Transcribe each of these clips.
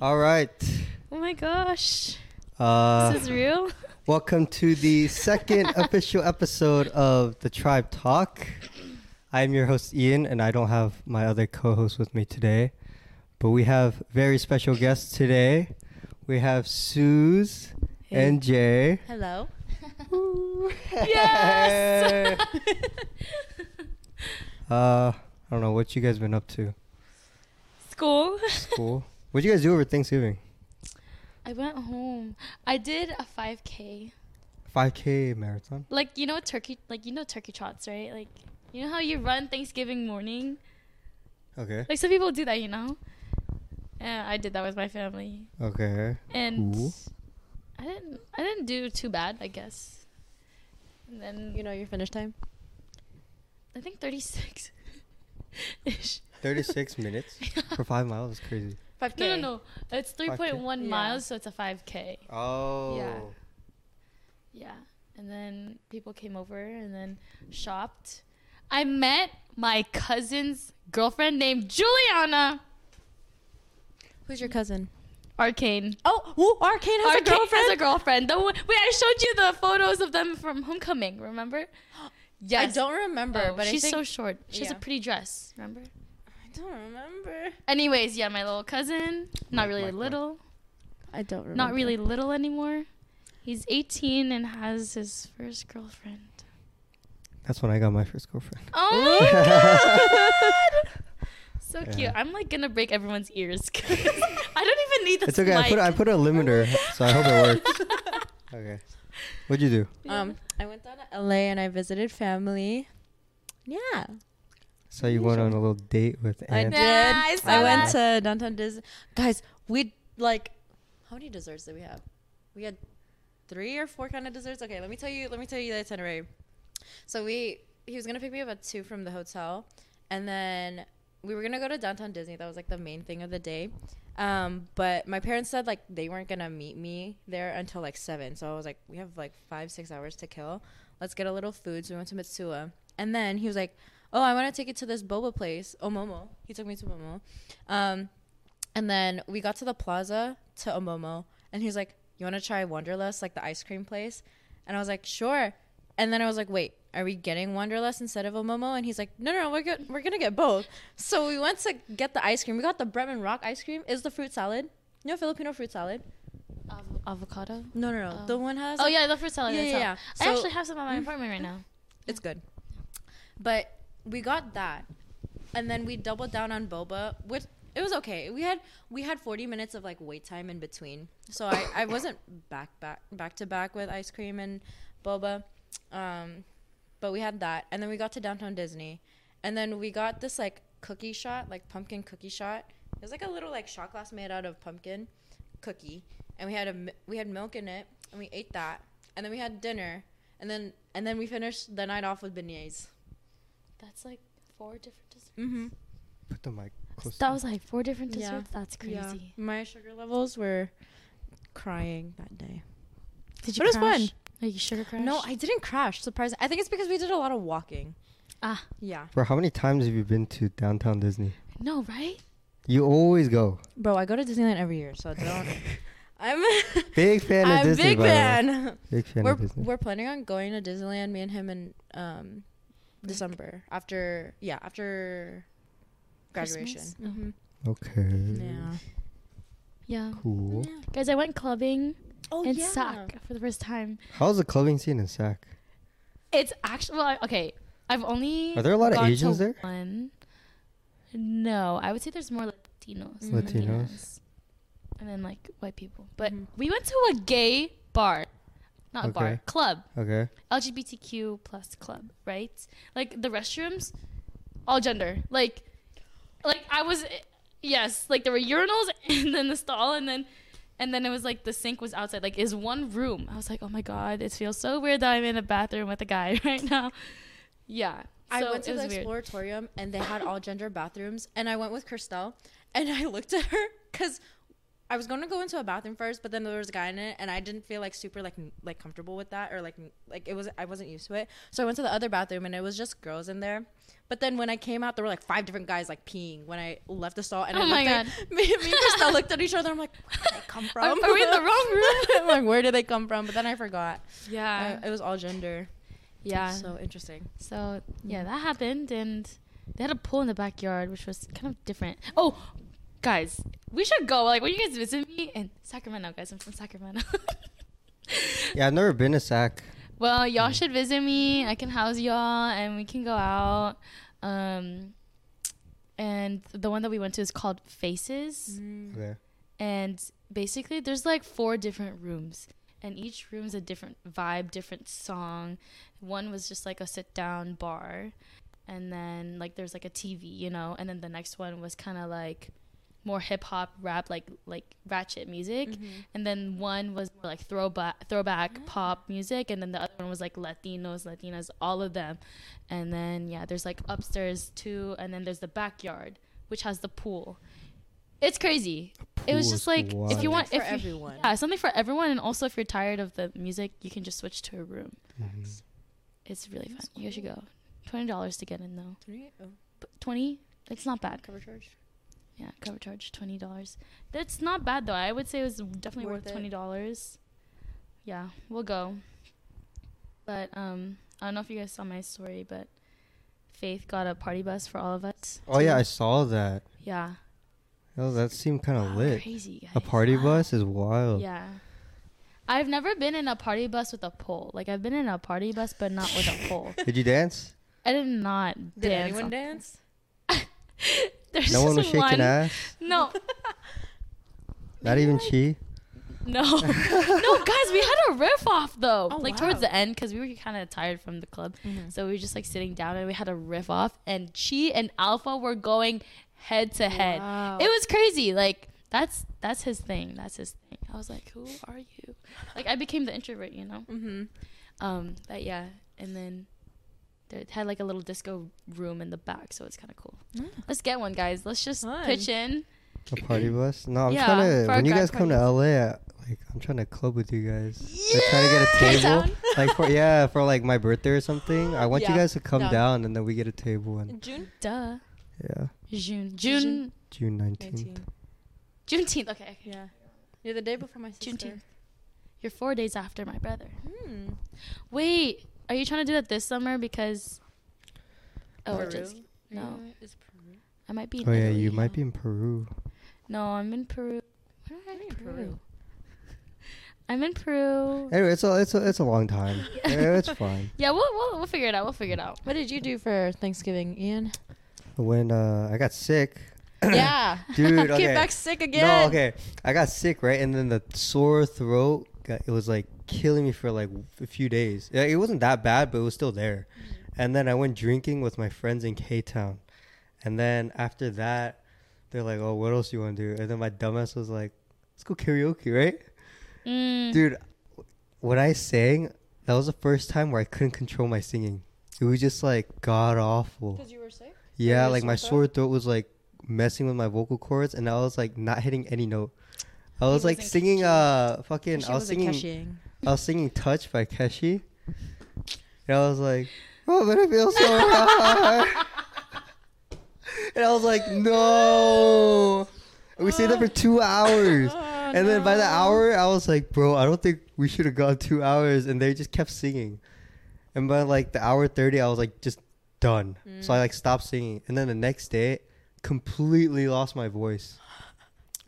All right. Oh my gosh. Uh, this is real? welcome to the second official episode of the Tribe Talk. I'm your host Ian, and I don't have my other co-host with me today, but we have very special guests today. We have Suze and Jay. Hello. Yes! uh, I don't know what you guys been up to. School. School. What'd you guys do over Thanksgiving? I went home. I did a 5K. 5K marathon. Like, you know turkey, like, you know turkey trots, right? Like, you know how you run Thanksgiving morning? Okay. Like, some people do that, you know? And I did that with my family. Okay. And Cool. I didn't, I didn't do too bad, I guess. And then, You know your finish time? I think 36 ish. 36 minutes for five miles is crazy. 5K. No, no, no. It's 3.1 Yeah. miles, so it's a 5K. Oh. Yeah. Yeah. And then people came over and then shopped. I met my cousin's girlfriend named Juliana Who's your cousin? Arcane. Oh, woo, Arcane has Arcane a girlfriend. has a girlfriend. The one, wait, I showed you the photos of them from homecoming. Remember? Yes. I don't remember, Oh, but she's I think so short. She has a pretty dress. Remember? I don't remember. Anyways, yeah, my little cousin. Not really Mike, Mike. little. I don't remember. Not really little anymore. He's 18 and has his first girlfriend. That's when I got my first girlfriend. Oh my god! So Yeah. cute. I'm like gonna break everyone's ears. 'cause I don't even need this It's okay. I put I put a limiter, so I hope it works. Okay. What'd you do? Um, I went down to LA and I visited family. Yeah, So you went on a little date with I did. Yeah, I saw I went to downtown Disney. Guys, we like how many desserts did we have? We had three or four kind of desserts. Okay, let me tell you. Let me tell you the itinerary. So we he was gonna pick me up at two from the hotel, and then we were gonna go to downtown Disney. That was like the main thing of the day. Um, but my parents said like they weren't gonna meet me there until like seven. So I was like, we have like five six hours to kill. Let's get a little food. So we went to Mitsuya, and then he was like, oh, I want to take it to this boba place. Oh, Momo. He took me to Momo. Um, and then we got to the plaza to Omomo, and he's like, "You want to try Wanderlust, like the ice cream place?" And I was like, "Sure." And then I was like, "Wait, are we getting Wanderlust instead of Omomo?" And he's like, "No, no, no, we're good. We're gonna get both." So we went to get the ice cream. We got the Bremen Rock ice cream. Is the fruit salad? You know Filipino fruit salad? Av- avocado. No, no, no. Oh. The one has. Oh like- yeah, the fruit salad. Yeah, itself. yeah, yeah. I actually have some at my apartment right now. It's good. But we got that. And then we doubled down on boba, which it was okay. We had we had 40 minutes of like wait time in between. So I, I wasn't back back back to back with ice cream and boba. Um but we had that and then we got to downtown Disney. And then we got this like cookie shot, like pumpkin cookie shot. It was like a little like shot glass made out of pumpkin cookie and we had a we had milk in it and we ate that. And then we had dinner and then and then we finished the night off with beignets. That's like four different desserts. Mm-hmm. Put the mic close. That was like four different Yeah. desserts. That's crazy. My sugar levels were crying that day. Did you? But it was fun. Are you sugar crash? No, I didn't crash. Surprising. I think it's because we did a lot of walking. ah Yeah. Bro, how many times have you been to downtown Disney? no right. You always go. Bro, I go to Disneyland every year, so don't. I'm Big fan of I'm Disney. big by the fan. Big fan We're of Disney. we're planning on going to Disneyland. Me and him and um, December after yeah after graduation. Christmas? hmm Okay. Yeah. Yeah. Cool. Guys, I went clubbing Oh in Sac for the first time. How's the clubbing scene in Sac? It's actually well, okay. I've only Are there a lot of Asians there? One. No, I would say there's more Latinos. than Latinos. And then like white people. But Mhm. we went to a gay bar. Not a bar, club. Okay. LGBTQ plus club, right? Like the restrooms, all gender. Like, like I was, yes, like there were urinals and then the stall and then, and then it was like the sink was outside. Like is one room. I was like, oh my god, it feels so weird that I'm in a bathroom with a guy right now. Yeah. I So went to it the was weird. exploratorium and they had all gender bathrooms, and I went with Christelle, and I looked at her because I was gonna go into a bathroom first, but then there was a guy in it, and I didn't feel like super like like comfortable with that, or like like it was I wasn't used to it. So I went to the other bathroom, and it was just girls in there. But then when I came out, there were like five different guys like peeing when I left the stall. And Oh I my looked at- me, me and Crystal looked at each other. I'm like, where did they come from? are we in the wrong room? I'm like, where did they come from? But then I forgot. yeah. Uh, it was all gender. yeah. So interesting. So yeah, that happened, and they had a pool in the backyard, which was kind of different. Oh, guys, we should go. Like when you guys visit me in Sacramento, guys, I'm from Sacramento. Yeah, I've never been to Sac. well, y'all should visit me. I can house y'all, and we can go out. Um, and the one that we went to is called Faces, Okay. and basically there's like four different rooms and each room's a different vibe different song one was just like a sit down bar and then like there's like a tv you know and then the next one was kind of like more hip hop rap like like ratchet music. And then one was more like throwback throwback pop music and then the other one was like latinos latinas all of them. And then yeah there's like upstairs too and then there's the backyard which has the pool. It's crazy. It was just is like if you want for if you- everyone. yeah something for everyone and also if you're tired of the music you can just switch to a room. Mhm. it's really fun. You should go. $20 to get in though. Three? Oh, but 20 it's not bad. Cover charge. Yeah cover charge $20 that's not bad though i would say it was definitely worth, Worth $20 yeah we'll go but um i don't know if you guys saw my story but faith got a party bus for all of us Oh yeah, I saw that. yeah Oh, that seemed kind of Wow, lit. crazy guys. A party bus is wild. Yeah. I've never been in a party bus with a pole. Like I've been in a party bus, but not with a pole. Did you dance? I did not dance. Did dance. anyone dance? There's No one was shaking one- ass. No, Not even she. no, no, guys. We had a riff off though. Oh, like towards the end, because we were kind of tired from the club, so we were just like sitting down and we had a riff off, and she and Alpha were going head to head. Wow. It was crazy. Like that's that's his thing. That's his thing. I was like, who are you? Like I became the introvert, you know. Mm-hmm. Um, but yeah, and then they had like a little disco room in the back, so it's kind of cool. Mm. Let's get one, guys. Let's just Fun. pitch in. A party bus? No, I'm Yeah, trying to. When you grad guys come to LA, I, like I'm trying to club with you guys. Yeah. Like, trying to get a table. Like for yeah, for like my birthday or something. I want you guys to come down. down and then we get a table and June Duh. yeah, June. June. June. June nineteenth. Juneteenth. Okay. Yeah. You're the day before my sister. Juneteenth. You're four days after my brother. Hmm. Wait, are you trying to do that this summer? Because oh, Peru? just no. Yeah, it's Peru. I might be. In Oh yeah, Italy, you might be in Peru. No, I'm in Peru. Where am I Where in in Peru? Peru? I'm in Peru. Anyway, it's a it's a it's a long time. yeah, it's fine. Yeah, we'll, we'll we'll figure it out. We'll figure it out. What did you do for Thanksgiving, Ian? When uh, I got sick, yeah. dude. Okay. Came back sick again. No, okay. I got sick, right? And then the sore throat, got, it was like killing me for like a few days. It wasn't that bad, but it was still there. And then I went drinking with my friends in K Town. And then after that, they're like, oh, what else you want to do? And then my dumbass was like, let's go karaoke, right? Mm. Dude, when I sang, that was the first time where I couldn't control my singing. It was just like god awful. Because you were sick? Yeah, like my sore throat was like messing with my vocal cords, and I was like not hitting any note. I was like wasn't singing catchy. uh fucking She I was singing catching. I was singing Touch by Keshi. And I was like, Oh but it feels so hard And I was like, No And we stayed there for two hours. Oh, and then by the hour I was like, Bro, I don't think we should have gone two hours and they just kept singing. And by like the hour thirty I was like just done. So I like stopped singing. And then the next day, completely lost my voice.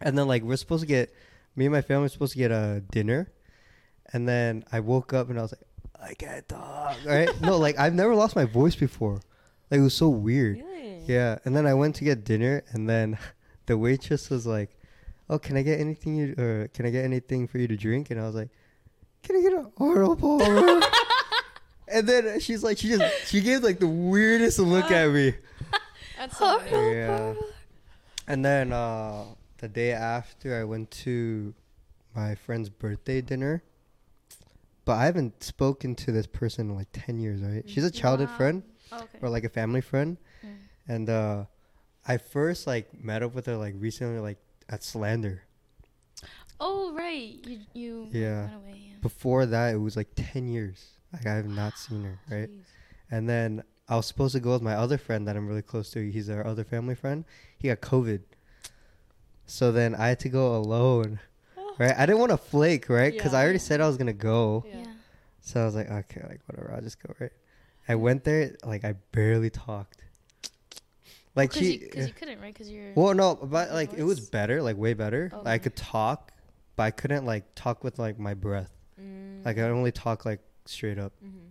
And then like we're supposed to get me and my family supposed to get a dinner. And then I woke up and I was like, I can't talk. Right? no, like I've never lost my voice before. Like it was so weird. Really? Yeah. And then I went to get dinner and then the waitress was like, Oh, can I get anything you or can I get anything for you to drink? And I was like, Can I get an Arnold Palmer? and then she's like she just she gave like the weirdest look at me. That's so funny. Yeah. And then uh, the day after, I went to my friend's birthday dinner. But I haven't spoken to this person in like 10 years, right? She's a childhood Wow. friend Oh, okay. or like a family friend. Mm. And uh, I first like met up with her like recently, like at Slander. Oh right, you you Yeah. went away. Yeah. Before that, it was like ten years. Like I have not seen her, right? Jeez. And then I was supposed to go with my other friend that I'm really close to. He's our other family friend. He got COVID. So then I had to go alone, right? I didn't want to flake, right? Because I already said I was gonna go. Yeah. So I was like, okay, like whatever, I'll just go, right? I went there, like I barely talked. Like Because she, because you couldn't, right? Because you're. well, no, but like it was better, like way better. Oh. I could talk, but I couldn't like talk with like my breath. Mm. Like I only talk like straight up. Mhm.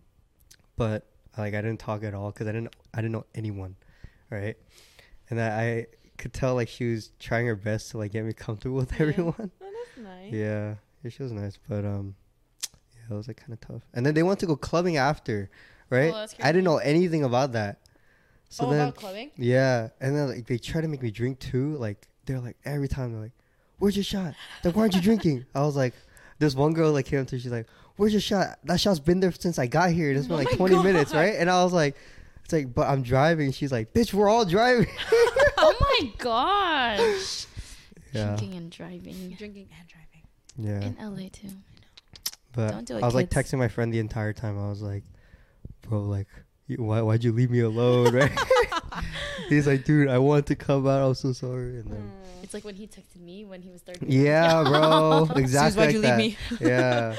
but like I didn't talk at all because I didn't I didn't know anyone, right? And I, I could tell like she was trying her best to like get me comfortable with Yeah. everyone. Nice. Yeah, yeah, she was nice, but um, yeah, it was like kind of tough. And then they went to go clubbing after, right? Oh, I didn't know anything about that. So oh, then about clubbing? yeah, and then like they try to make me drink too. Like they're like every time they're like, "Where's your shot? Like why aren't you drinking?" I was like, "There's one girl like came up to, she's like, "Where's your shot? That shot's been there since I got here. It's been Oh like my 20 minutes, right?" And I was like, "It's like, but I'm driving." She's like, "Bitch, we're all driving." oh my gosh. Yeah, Drinking and driving Drinking and driving. yeah. in LA too. But Don't do it, I was like kids. texting my friend the entire time. I was like, "Bro, like, you, why why'd you leave me alone?" Right? He's like, "Dude, I want to come out. I'm so sorry." And then. It's like when he texted me when he was 30. Yeah, bro. Exactly. why'd like you that. leave me? yeah.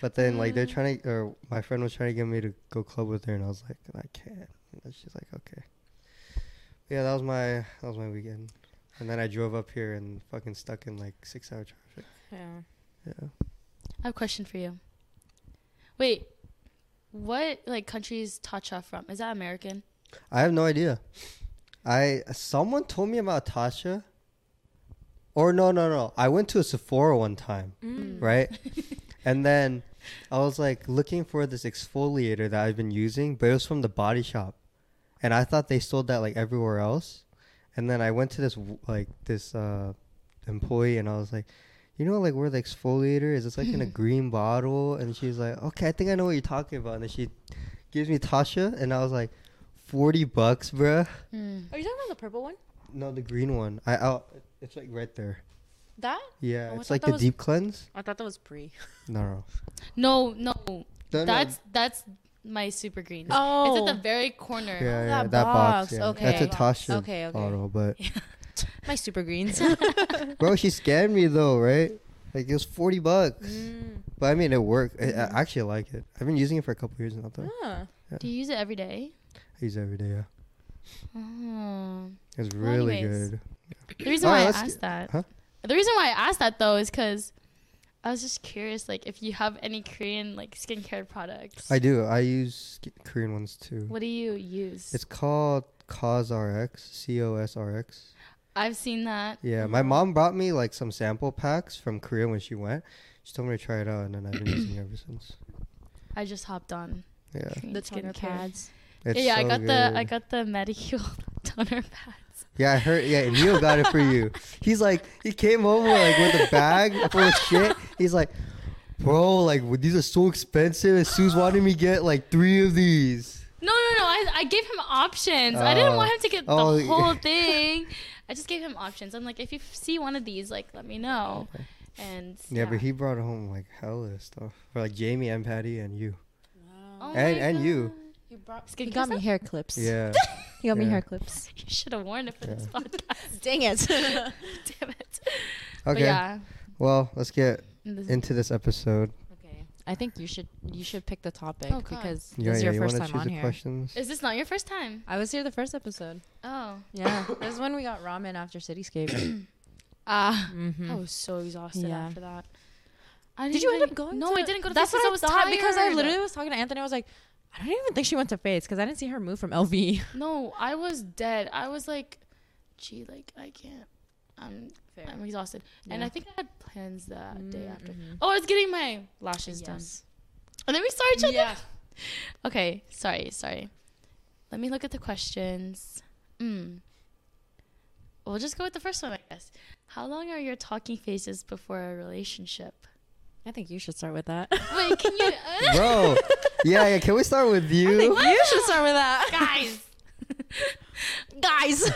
But then like they're Mm. trying to, or my friend was trying to get me to go club with her, and I was like, I can't. And she's like, okay. Yeah, that was my that was my weekend, and then I drove up here and fucking stuck in like six hour traffic. Yeah. Yeah. I have a question for you. Wait, what like countries Tatcha from? Is that American? I have no idea. I someone told me about Tatcha. Or no, no, no. I went to a Sephora one time. Mm. right? and then I was like looking for this exfoliator that I've been using, but it was from the body shop. And I thought they sold that like everywhere else. And then I went to this like this uh employee and I was like, "You know like where the exfoliator is? It's like in a green bottle." And she's like, "Okay, I think I know what you're talking about." And then she gives me Tatcha and I was like, 40 bucks, bruh." Mm. Are you talking about the purple one? No, the green one. I oh, it's like right there. That? Yeah, Oh, it's like the was- deep cleanse. I thought that was pre. No, no. No, no, No, no. that's that's my super green. Oh. It's at the very corner. Yeah, yeah, that that, box. box, yeah. okay. That's a Box. Tatcha Okay, okay. bottle, but My super greens. bro, she scammed me though, right? Like it was forty bucks, mm. but I mean it worked. I. I actually like it. I've been using it for a couple years now. Though Ah. Do you use it every day? I use it every day. Yeah, Oh. it's really anyways. good. The reason Alright, why I asked get- that. huh? The reason why I asked that though is because I was just curious, like if you have any Korean like skincare products. I do. I use sk- Korean ones too. What do you use? It's called COSRX. C O S R X. I've seen that. Yeah, my mom brought me like some sample packs from Korea when she went. She told me to try it out, and then I've been using it ever since. I just hopped on. Yeah, Korean The toner skincare. pads. it's yeah, I so got the I got the Medicube toner Yeah, I heard. Yeah, Neil got it for you. He's like, he came over like with a bag full of shit. He's like, bro, like these are so expensive. And Sue's wanting me to get like three of these. No, no, no. I, I gave him options. I didn't Oh. want him to get Oh, the whole thing. I just gave him options. I'm like, if you see one of these, like, let me know. And Yeah, but he brought home like hella stuff for like Jamie and Patty and you. Oh and- and you. God. He brought. Skin He got me stuff? hair clips. Yeah. He got me hair clips. You should have worn it for this podcast. Dang it. Damn it. Okay. yeah. Well, let's get This- into this episode. okay. I think you should you should pick the topic Oh, God. because Yeah, this is yeah. your You first want to time choose on the here. questions? Is this not your first time? I was here the first episode. Oh. Yeah, this is when we got ramen after Cityscape. Ah. mm-hmm. I was so exhausted Yeah. after that. I Did you end up going? No, to I didn't go to That's what I, was thought because I literally was talking to Anthony. I was like, I don't even think she went to face because I didn't see her move from LV. No, I was dead. I was like, gee, like I can't. I'm I'm exhausted, and I think I had plans that day after. Mhm. Oh, I was getting my lashes done, and then we saw each other. Yeah. Okay, sorry, sorry. Let me look at the questions. Mm. We'll just go with the first one, I guess. How long are your talking phases before a relationship? I think you should start with that. Wait, can you, Bro. Yeah, yeah. Can we start with you? you should start with that, guys? guys.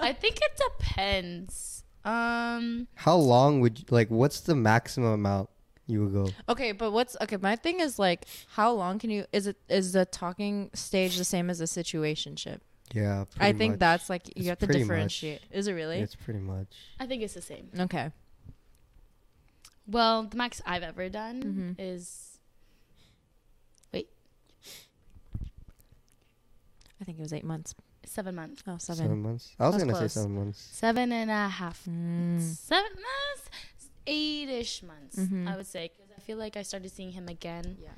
I think it depends. Um, How long would you, like? What's the maximum amount you would go? Okay, but what's okay? My thing is like, how long can you? Is it is the talking stage the same as a situationship? Yeah, I pretty think much. that's like you It's have to pretty much. differentiate. Is it really? It's pretty much. I think it's the same. okay. Well, the max I've ever done Mhm. is wait. I think it was eight months. seven months. Oh, Seven, seven. months. I was That's gonna close. say seven months. Seven and a half. Mm. Seven months, eight-ish months, Mhm. I would say, because I feel like I started seeing him again Yeah.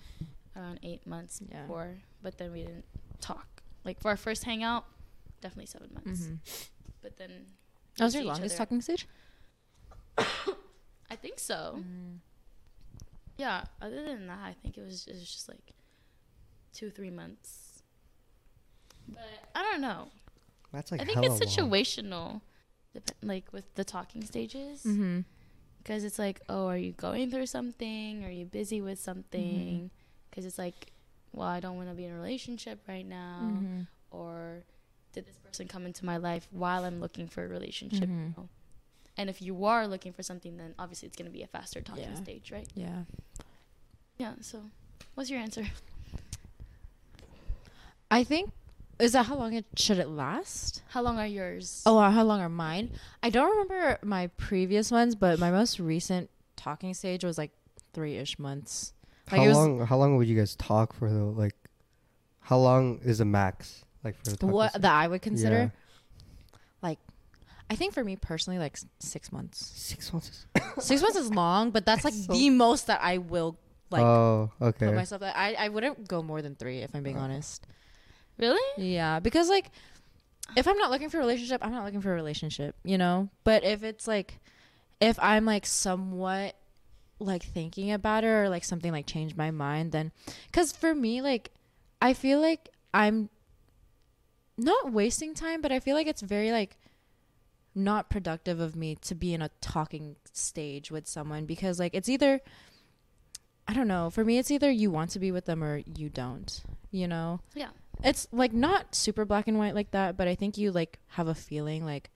around eight months Yeah. before, but then we didn't talk. Like for our first hangout, definitely seven months. Mhm. But then That was see your each longest talking stage. I think so. Mm. Yeah. Other than that, I think it was it was just like two, three months. But I don't know. That's like I think it's situational, dep- like with the talking stages, Mm-hmm. because it's like, oh, are you going through something? Are you busy with something? Because it's like, well, I don't want to be in a relationship right now, Mm-hmm. or did this person come into my life while I'm looking for a relationship? Mhm. You know? And if you are looking for something, then obviously it's going to be a faster talking Yeah. stage, right? Yeah. Yeah. So, what's your answer? I think is that how long it should it last? How long are yours? Oh, uh, how long are mine? I don't remember my previous ones, but my most recent talking stage was like three ish months. Like how it long? How long would you guys talk for though? Like, how long is the max? Like for the talking what stage? that I would consider. Yeah. I think for me personally, like s- six months. Six months. Is- six months is long, but that's like So- the most that I will like oh, okay. put myself. At. I I wouldn't go more than three if I'm being honest. Really? Yeah, because like if I'm not looking for a relationship, I'm not looking for a relationship, you know? But if it's like if I'm like somewhat like thinking about it or like something like changed my mind, then cuz for me like I feel like I'm not wasting time, but I feel like it's very like not productive of me to be in a talking stage with someone because like it's either I don't know, for me it's either you want to be with them or you don't, you know? Yeah. it's like not super black and white like that, but I think you like have a feeling like,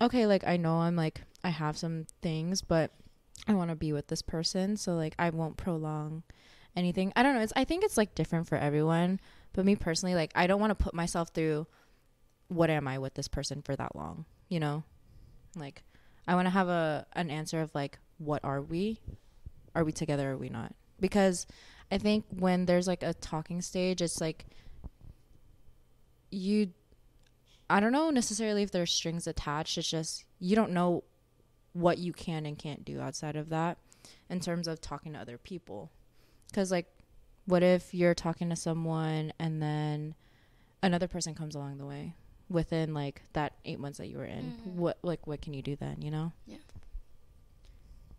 okay, like I know I'm like I have some things, but I want to be with this person, so like I won't prolong anything. I don't know. It's I think it's like different for everyone, but me personally, like I don't want to put myself through what am I with this person for that long, you know? Like I want to have a an answer of like what are we? Are we together or are we not? Because I think when there's like a talking stage, it's like you I don't know necessarily if there's strings attached. It's just you don't know what you can and can't do outside of that in terms of talking to other people. Cuz like what if you're talking to someone and then another person comes along the way within like that 8 months that you were in? Mhm. What like what can you do then, you know? Yeah.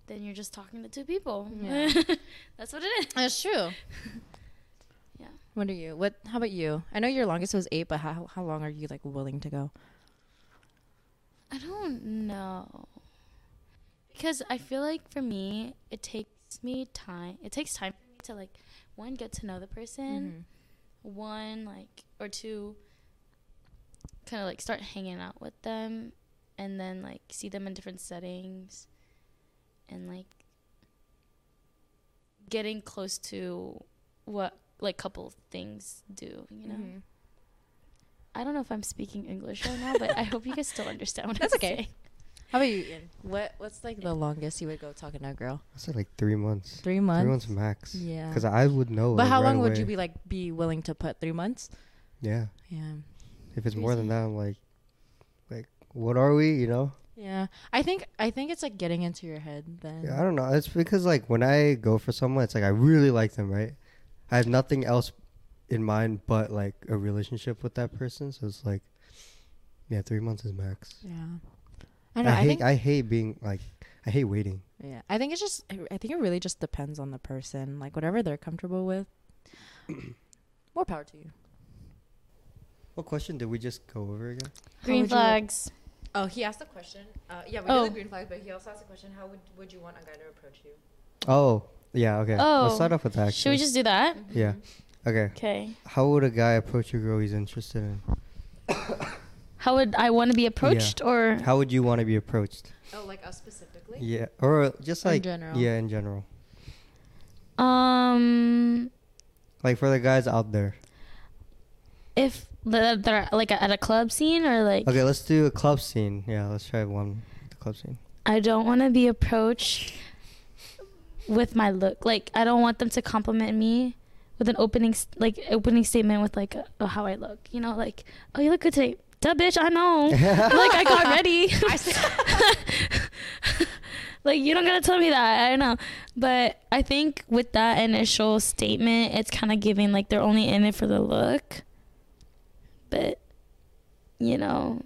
Then you're just talking to two people. Yeah. That's what it is. That's true. Yeah. What are you? What how about you? I know your longest was 8, but how how long are you like willing to go? I don't know. Because I feel like for me, it takes me time. It takes time for me to like one get to know the person, Mm-hmm. one like or two kind of like start hanging out with them and then like see them in different settings and like getting close to what like couple things do, you know. Mm-hmm. I don't know if I'm speaking English right now, but I hope you guys still understand what That's I'm okay. saying. How about you, Ian? What What's like the longest you would go talking to a girl? I said like three months. Three months. Three months max. Yeah. Because I would know. but like, how right long would you be like be willing to put? Three months. Yeah. Yeah. If it's more than that, I'm like, like, what are we? You know? Yeah. I think I think it's like getting into your head then. Yeah, I don't know. It's because like when I go for someone, it's like I really like them, right? I have nothing else in mind but like a relationship with that person. So it's like, yeah, three months is max. Yeah. I I, know. I, hate. I hate being like. I hate waiting. yeah. I think it's just. I think it really just depends on the person. Like whatever they're comfortable with. More power to you. What question did we just go over again? Green would you- flags. Oh, he asked a question. Uh, yeah, we Oh. did the green flag, but he also asked a question. How would would you want a guy to approach you? Oh, yeah. Okay. Oh. Let's start off with that. Should we just do that? Yeah. Okay. Okay. How would a guy approach a girl he's interested in? how would I want to be approached or How would you want to be approached? Oh, like us specifically? Yeah, or just like In general. yeah, in general. um Like for the guys out there. If they're like at a club scene or like Okay, let's do a club scene. Yeah, let's try one. The club scene. I don't want to be approached with my look. Like I don't want them to compliment me with an opening like opening statement with like uh, how I look. You know, like oh you look good today. Duh, bitch, I know. like I got ready. like you don't gotta tell me that. I know, but I think with that initial statement, it's kind of giving like they're only in it for the look. But you know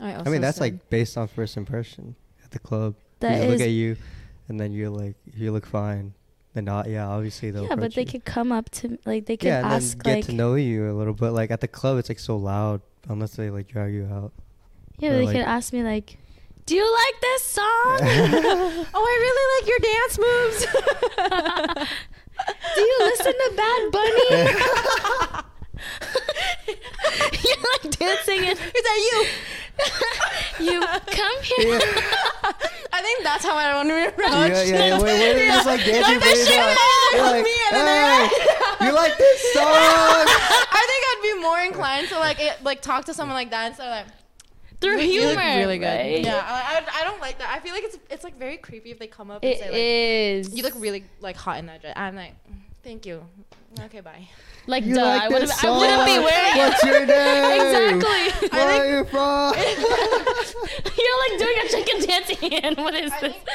I mean, that's like based on first impression at the club. that you is look at you, and then you're like, you look fine. Then not, yeah, obviously they'll. yeah, but they you. could come up to like they could yeah, and ask then get like to know you a little bit. Like at the club, it's like so loud unless they like drag you out. yeah or, they like- could ask me like, do you like this song? oh, I really like your dance moves. do you listen to Bad Bunny? You're like dancing and Is that you? you come here. I think that's how I want to be yeah, approached. yeah, yeah. Wait, wait, just like dancing, but you're not- you're like, Me and then hey, you like this song? I think I'd be more inclined to like it, like talk to someone like that instead of like Through you humor. look really good. right? Yeah, I, I, I don't like that. I feel like it's it's like very creepy if they come up and It say like is. you look really like hot in that dress. I'm like, "Mm, thank you. Okay, bye. Like You duh. like I wouldn't. this I wouldn't be song? wearing. What's your name? exactly. Where are you from? You're like doing a chicken dancing hand. What is I, this? think,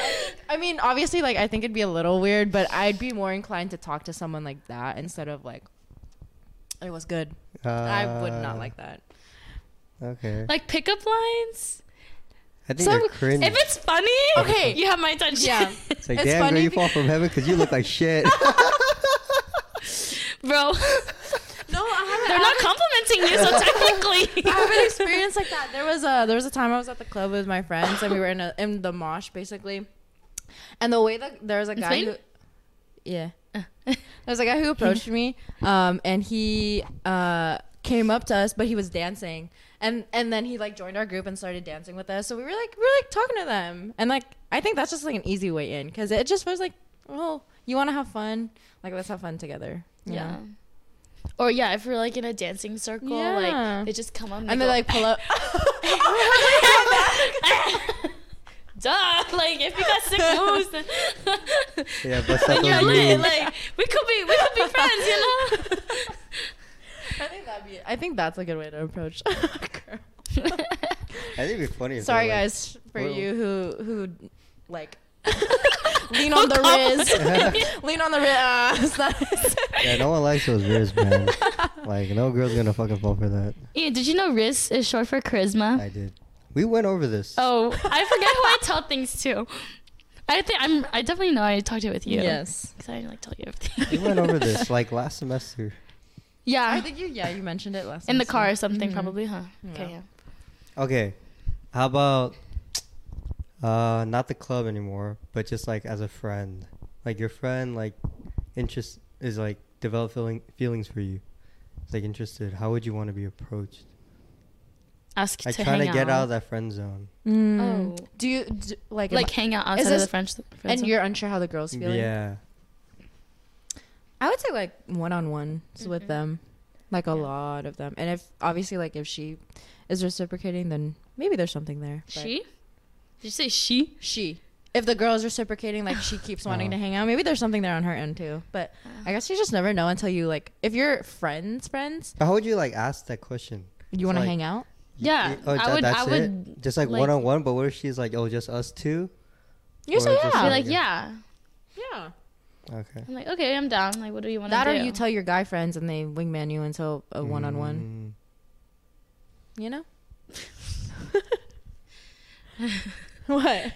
I, mean, obviously, like I think it'd be a little weird, but I'd be more inclined to talk to someone like that instead of like, it was good. I would not Uh, like that. Okay. Like pickup lines. I think So, they're cringe. If it's funny, Okay. you have my attention. Yeah. it's like, it's damn, girl, you fall from heaven because you look like shit. Bro. No, I They're not complimenting you, so technically. I have an experience like that. There was a there was a time I was at the club with my friends and we were in a in the mosh basically, and the way that there was a guy who, yeah, there was a guy who approached me, um, and he uh came up to us, but he was dancing, and and then he like joined our group and started dancing with us. So we were like we were like talking to them, and like I think that's just like an easy way in because it just was like, oh, you want to have fun, like let's have fun together. You yeah. know? Or yeah, if we're like in a dancing circle, Yeah. like they just come up and, And they they like pull up. duh. Like if you got sick moves, then, yeah, but then you're lit. moves. Like we could be, we could be friends, you know. I think that'd be. I think that's a good way to approach. a girl. I think it'd be funny. if Sorry, they're like- guys, for Well- you who who like lean on the Riz, lean on the Riz. Uh, it's not- Yeah, no one likes those Riz, man. like, no girl's gonna fucking fall for that. Yeah, did you know Riz is short for charisma? I did. We went over this. Oh, I forget who I tell things to. I think I'm. I definitely know I talked it with you. Yes. Because I didn't like tell you everything. We went over this like last semester. yeah. I think you. Yeah, you mentioned it last. in the car or something, Mhm. probably, huh? Yeah. Okay, yeah. Okay, how about uh not the club anymore, but just like as a friend, like your friend like interest is like develop feeling feelings for you, It's, like interested. How would you want to be approached? Ask Like to trying hang to get out. out of that friend zone. Mm. Oh. Do you do, like like hang out Is outside of this- the French. Friend and zone. you're unsure how the girls feeling? Yeah. I would say like one on one with Mhm. them, like a Yeah. lot of them. And if obviously like if she is reciprocating, then maybe there's something there. but- she. Did you say she? she. If the girl is reciprocating, like she keeps wanting to hang out, maybe there's something there on her end too. But I guess you just never know until you like. If you're friends, friends, But how would you like ask that question? you want to like- hang out. Yeah, Oh, I that- would- I That's would, it? Just like like- one on one. But what if she's like, oh, just us two? You Or say just yeah, Be like- like, yeah. yeah. Okay. I'm like, okay, I'm down. Like, what do you want to do? That or you tell your guy friends and they wingman you until a one on one. You know. what?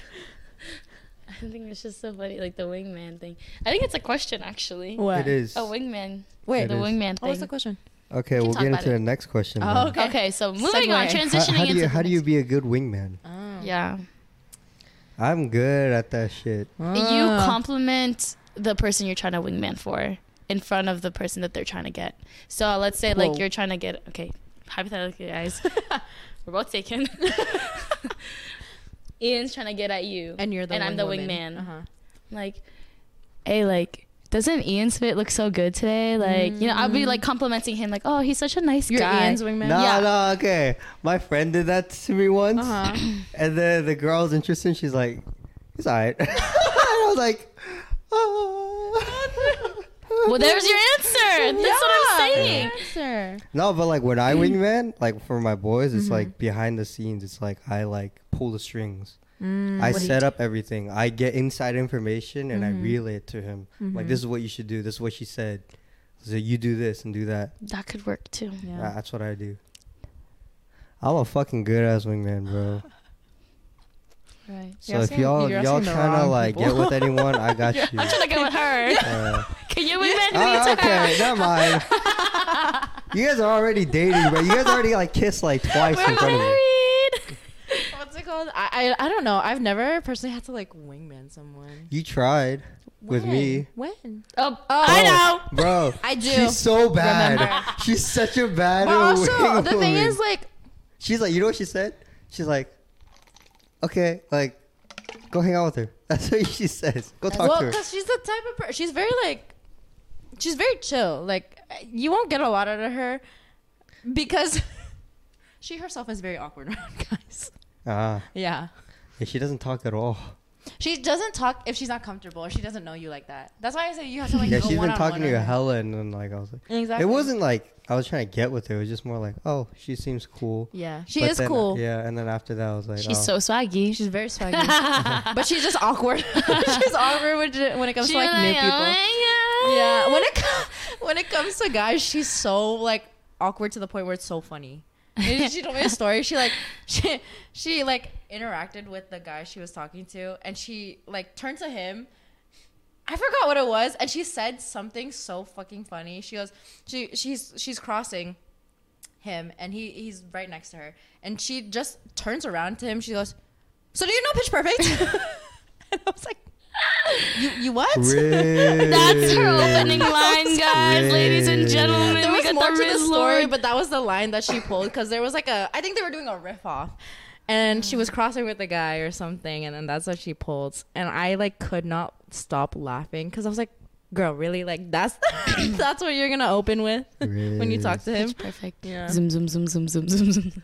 I think it's just so funny, like the wingman thing. I think it's a question actually. What? It is. A wingman. Wait. It the is. wingman thing. What was the question? Okay, we'll talk get about into it. the next question. Oh, then. okay. Okay. so moving on, Segue. How, transitioning how do into you the how do you next- be a good wingman? Oh. Yeah. I'm good at that shit. You Ah. compliment the person you're trying to wingman for in front of the person that they're trying to get. So let's say Whoa. like you're trying to get okay, hypothetically guys. we're both taken. Ian's trying to get at you, And you're the And I'm the woman. wingman. Uh-huh. like, hey, like, doesn't Ian's fit look so good today? Like, you know, I'll be like complimenting him, like, oh, he's such a nice You're guy. Ian's wingman. No, Yeah. no, okay. My friend did that to me once, Uh-huh. and then the girl was interested. She's like, "He's alright." and I was like, "Oh." well, there's your answer. That's what I'm saying. Answer. No, but like when I wingman, like for my boys, it's Mm-hmm. like behind the scenes. It's like I like pull the strings. Mm. I What do you set up everything. I get inside information and Mm-hmm. I relay it to him. Like this is what you should do. This is what she said. So you do this and do that. That could work too. Yeah. Uh, That's what I do. I'm a fucking good ass wingman, bro. Right. So You're if asking- y'all you're y'all asking trying to like people. get with anyone, I got you. I'm trying to get with her. Uh, Can you wingman me ah, to okay, never mind. You guys are already dating, but you guys already like kissed like twice in We're front of me. married. What's it called? I, I I don't know. I've never personally had to like wingman someone. You tried with me. When? Oh, Oh. I know. Bro, I do. she's so bad. Remember. She's such a bad But also, the thing woman. is, like, she's like, you know what she said? She's like, okay, like, go hang out with her. That's what she says. Go talk well, to her. because she's the type of person. She's very like, she's very chill. Like, you won't get a lot out of her because she herself is very awkward around guys. Ah, Yeah. yeah, she doesn't talk at all. She doesn't talk if she's not comfortable or she doesn't know you like that. That's why I say you have to like. yeah, go she's been one-on-one talking to with you her. hella, and then like I was like, Exactly. it wasn't like I was trying to get with her. It was just more like, oh, she seems cool. Yeah, she But is then, cool. Yeah, and then after that, I was like, She's oh. so swaggy. She's very swaggy, but she's just awkward. she's awkward when, it- when it comes to like new people. "Oh Yeah, when it co- when it comes to guys, she's so like awkward to the point where it's so funny. She told me a story. She like she she like interacted with the guy she was talking to, and she like turned to him. I forgot what it was, and she said something so fucking funny. She goes, she she's she's crossing him, and he he's right next to her, and she just turns around to him. She goes, "So do you know Pitch Perfect?" and I was like, "You you what?" Really? That's her opening line, guys, ladies and gentlemen. there we was got more the to the story, Lord. but that was the line that she pulled because there was like a. I think they were doing a riff off, and she was crossing with the guy or something, and then that's what she pulled, and I like could not stop laughing because I was like, "Girl, really? Like that's that's what you're gonna open with when you talk to him?" Pitch perfect. Yeah. Zoom, zoom, zoom, zoom, zoom, zoom, zoom.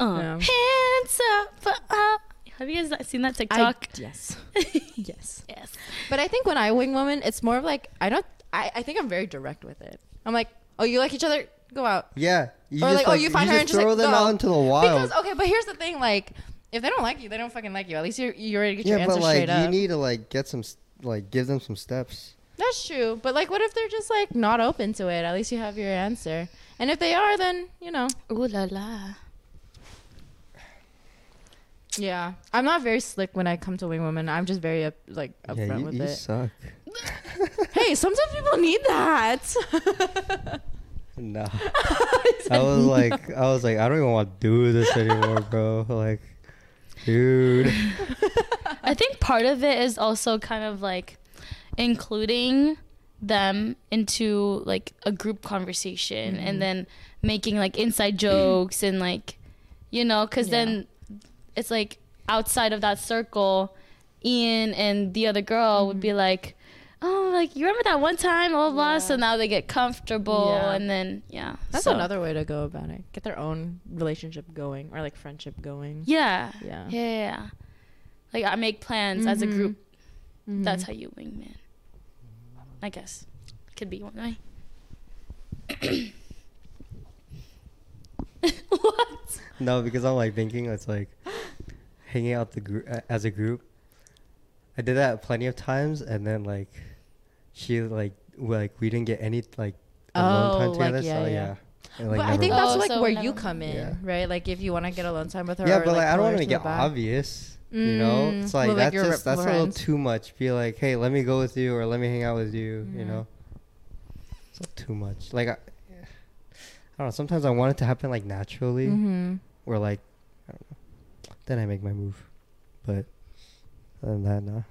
Uh, Yeah. Hands up, up. Have you guys seen that I, TikTok? yes, yes. yes. But I think when I wing woman, it's more of like I don't. I, I think I'm very direct with it. I'm like, "Oh, you like each other? Go out." Yeah. You Or just, oh, like, oh, you find her just and just, throw like, them go. out into the wild. Because okay, but here's the thing: like, if they don't like you, they don't fucking like you. At least you're you already get your answer. yeah, answer but like straight up. you need to like get some, like give them some steps. That's true. But like, what if they're just like not open to it? At least you have your answer. And if they are, then you know. Ooh la la. Yeah, I'm not very slick when I come to wing women. I'm just very up, like yeah, upfront you, with you it. suck. hey, sometimes people need that. No. I was like, I was like, I don't even want to do this anymore, bro. Like, dude. I think part of it is also kind of like including them into like a group conversation Mm-hmm. and then making like inside jokes and like you know because Yeah. then it's like outside of that circle ian and the other girl would Mm-hmm. be like oh like you remember that one time blah blah blah so now they get comfortable Yeah. and then yeah That's so- another way to go about it. Get their own relationship going or like friendship going. yeah Yeah. yeah, yeah, yeah. like i make plans as a Mhm. group Mhm. That's how you wingman. I guess. Could be one way. what? No, because I'm like thinking it's like hanging out the group as a group. I did that plenty of times, and then like she like we, like we didn't get any like alone Oh, time like, together. yeah, so yeah. yeah. It, like, but I think that's Oh, like so where never you come in, Yeah. right? Like if you want to get alone time with her. yeah, or, but like I don't want to get back. obvious. You know, Mm, it's like with, like, that's your just that's a little too much. Be like, hey, let me go with you, or let me hang out with you. You Mhm. know, it's not too much. Like I, I don't know. Sometimes I want it to happen like naturally, Mm-hmm. or like I don't know. Then I make my move, but other than that, no.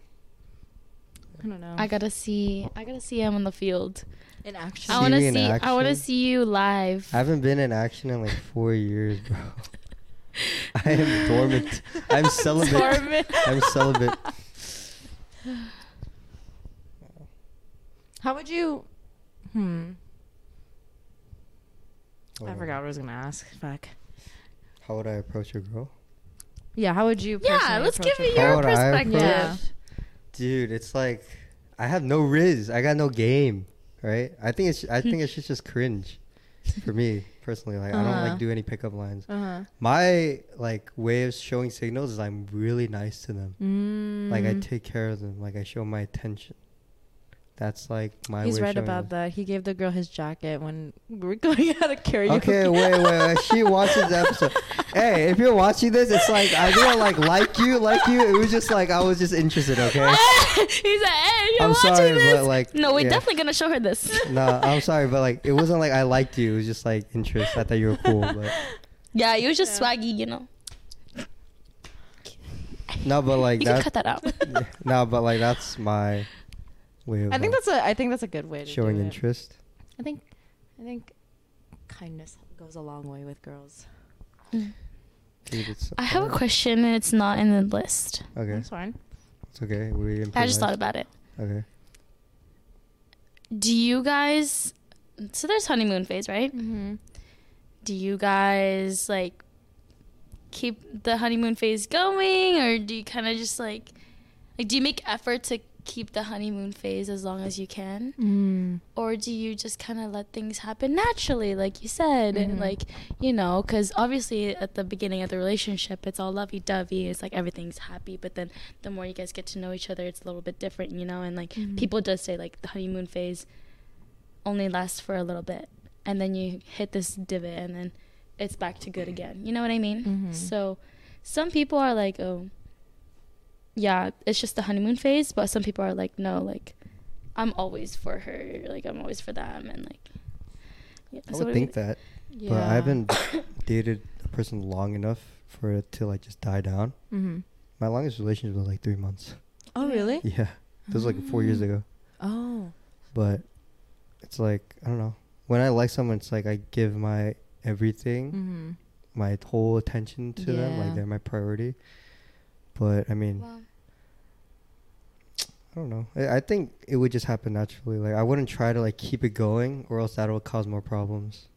I don't know. I gotta see. I gotta see him on the field. in action. I want to me in see. I want to see you live. I haven't been in action in like four years, bro. I am dormant. I'm celibate. Dormant. I'm celibate. How would you? Hmm. Hold I forgot what I was gonna ask. Fuck. How would I approach a girl? Yeah. How would you? Yeah, let's give a it girl? How your perspective. Yeah. Dude, it's like I have no riz. I got no game. Right? I think it's I think it's just just cringe for me personally. Like I don't Uh-huh. like do any pickup lines. Uh huh. My like way of showing signals is I'm really nice to them. Mm. Like I take care of them. Like I show my attention. That's like my. He's right about them. that. He gave the girl his jacket when we were going out of karaoke. Okay, wait, wait, wait. She watches the episode. hey, if you're watching this, it's like I didn't like like you, like you. It was just like I was just interested. Okay. He's like, hey, you're I'm watching sorry, this. but like. no, we're yeah. definitely gonna show her this. No, I'm sorry, but like it wasn't like I liked you. It was just like interest. I thought you were cool, but yeah, you was just Yeah. swaggy, you know. no, but like You can that. cut that out. no, but like that's my way of I think uh, that's a. I think that's a good way to showing do it. interest. I think. I think kindness goes a long way with girls. Dude, I have a question, and it's not in the list. Okay, That's fine. it's okay. We I just thought about it. Okay. Do you guys? So there's honeymoon phase, right? Mm-hmm. Do you guys like keep the honeymoon phase going, or do you kind of just like, like, do you make effort to keep the honeymoon phase as long as you can? Mm. or do you just kind of let things happen naturally like you said Mhm. like you know because obviously at the beginning of the relationship it's all lovey-dovey it's like everything's happy but then the more you guys get to know each other it's a little bit different you know and like Mhm. people just say like the honeymoon phase only lasts for a little bit and then you hit this divot and then it's back to good again you know what i mean Mhm. so some people are like oh yeah it's just the honeymoon phase but some people are like no like i'm always for her like i'm always for them and like yeah, I so would think that, Yeah. but I haven't dated a person long enough for it to like just die down. Mm-hmm. My longest relationship was like three months. Oh really? Yeah, this was like four years ago. Oh. But it's like I don't know. When I like someone, it's like I give my everything, Mm-hmm. my whole attention to them. Like they're my priority. But I mean, Wow. I don't know. I, I think it would just happen naturally. Like I wouldn't try to like keep it going, or else that will cause more problems.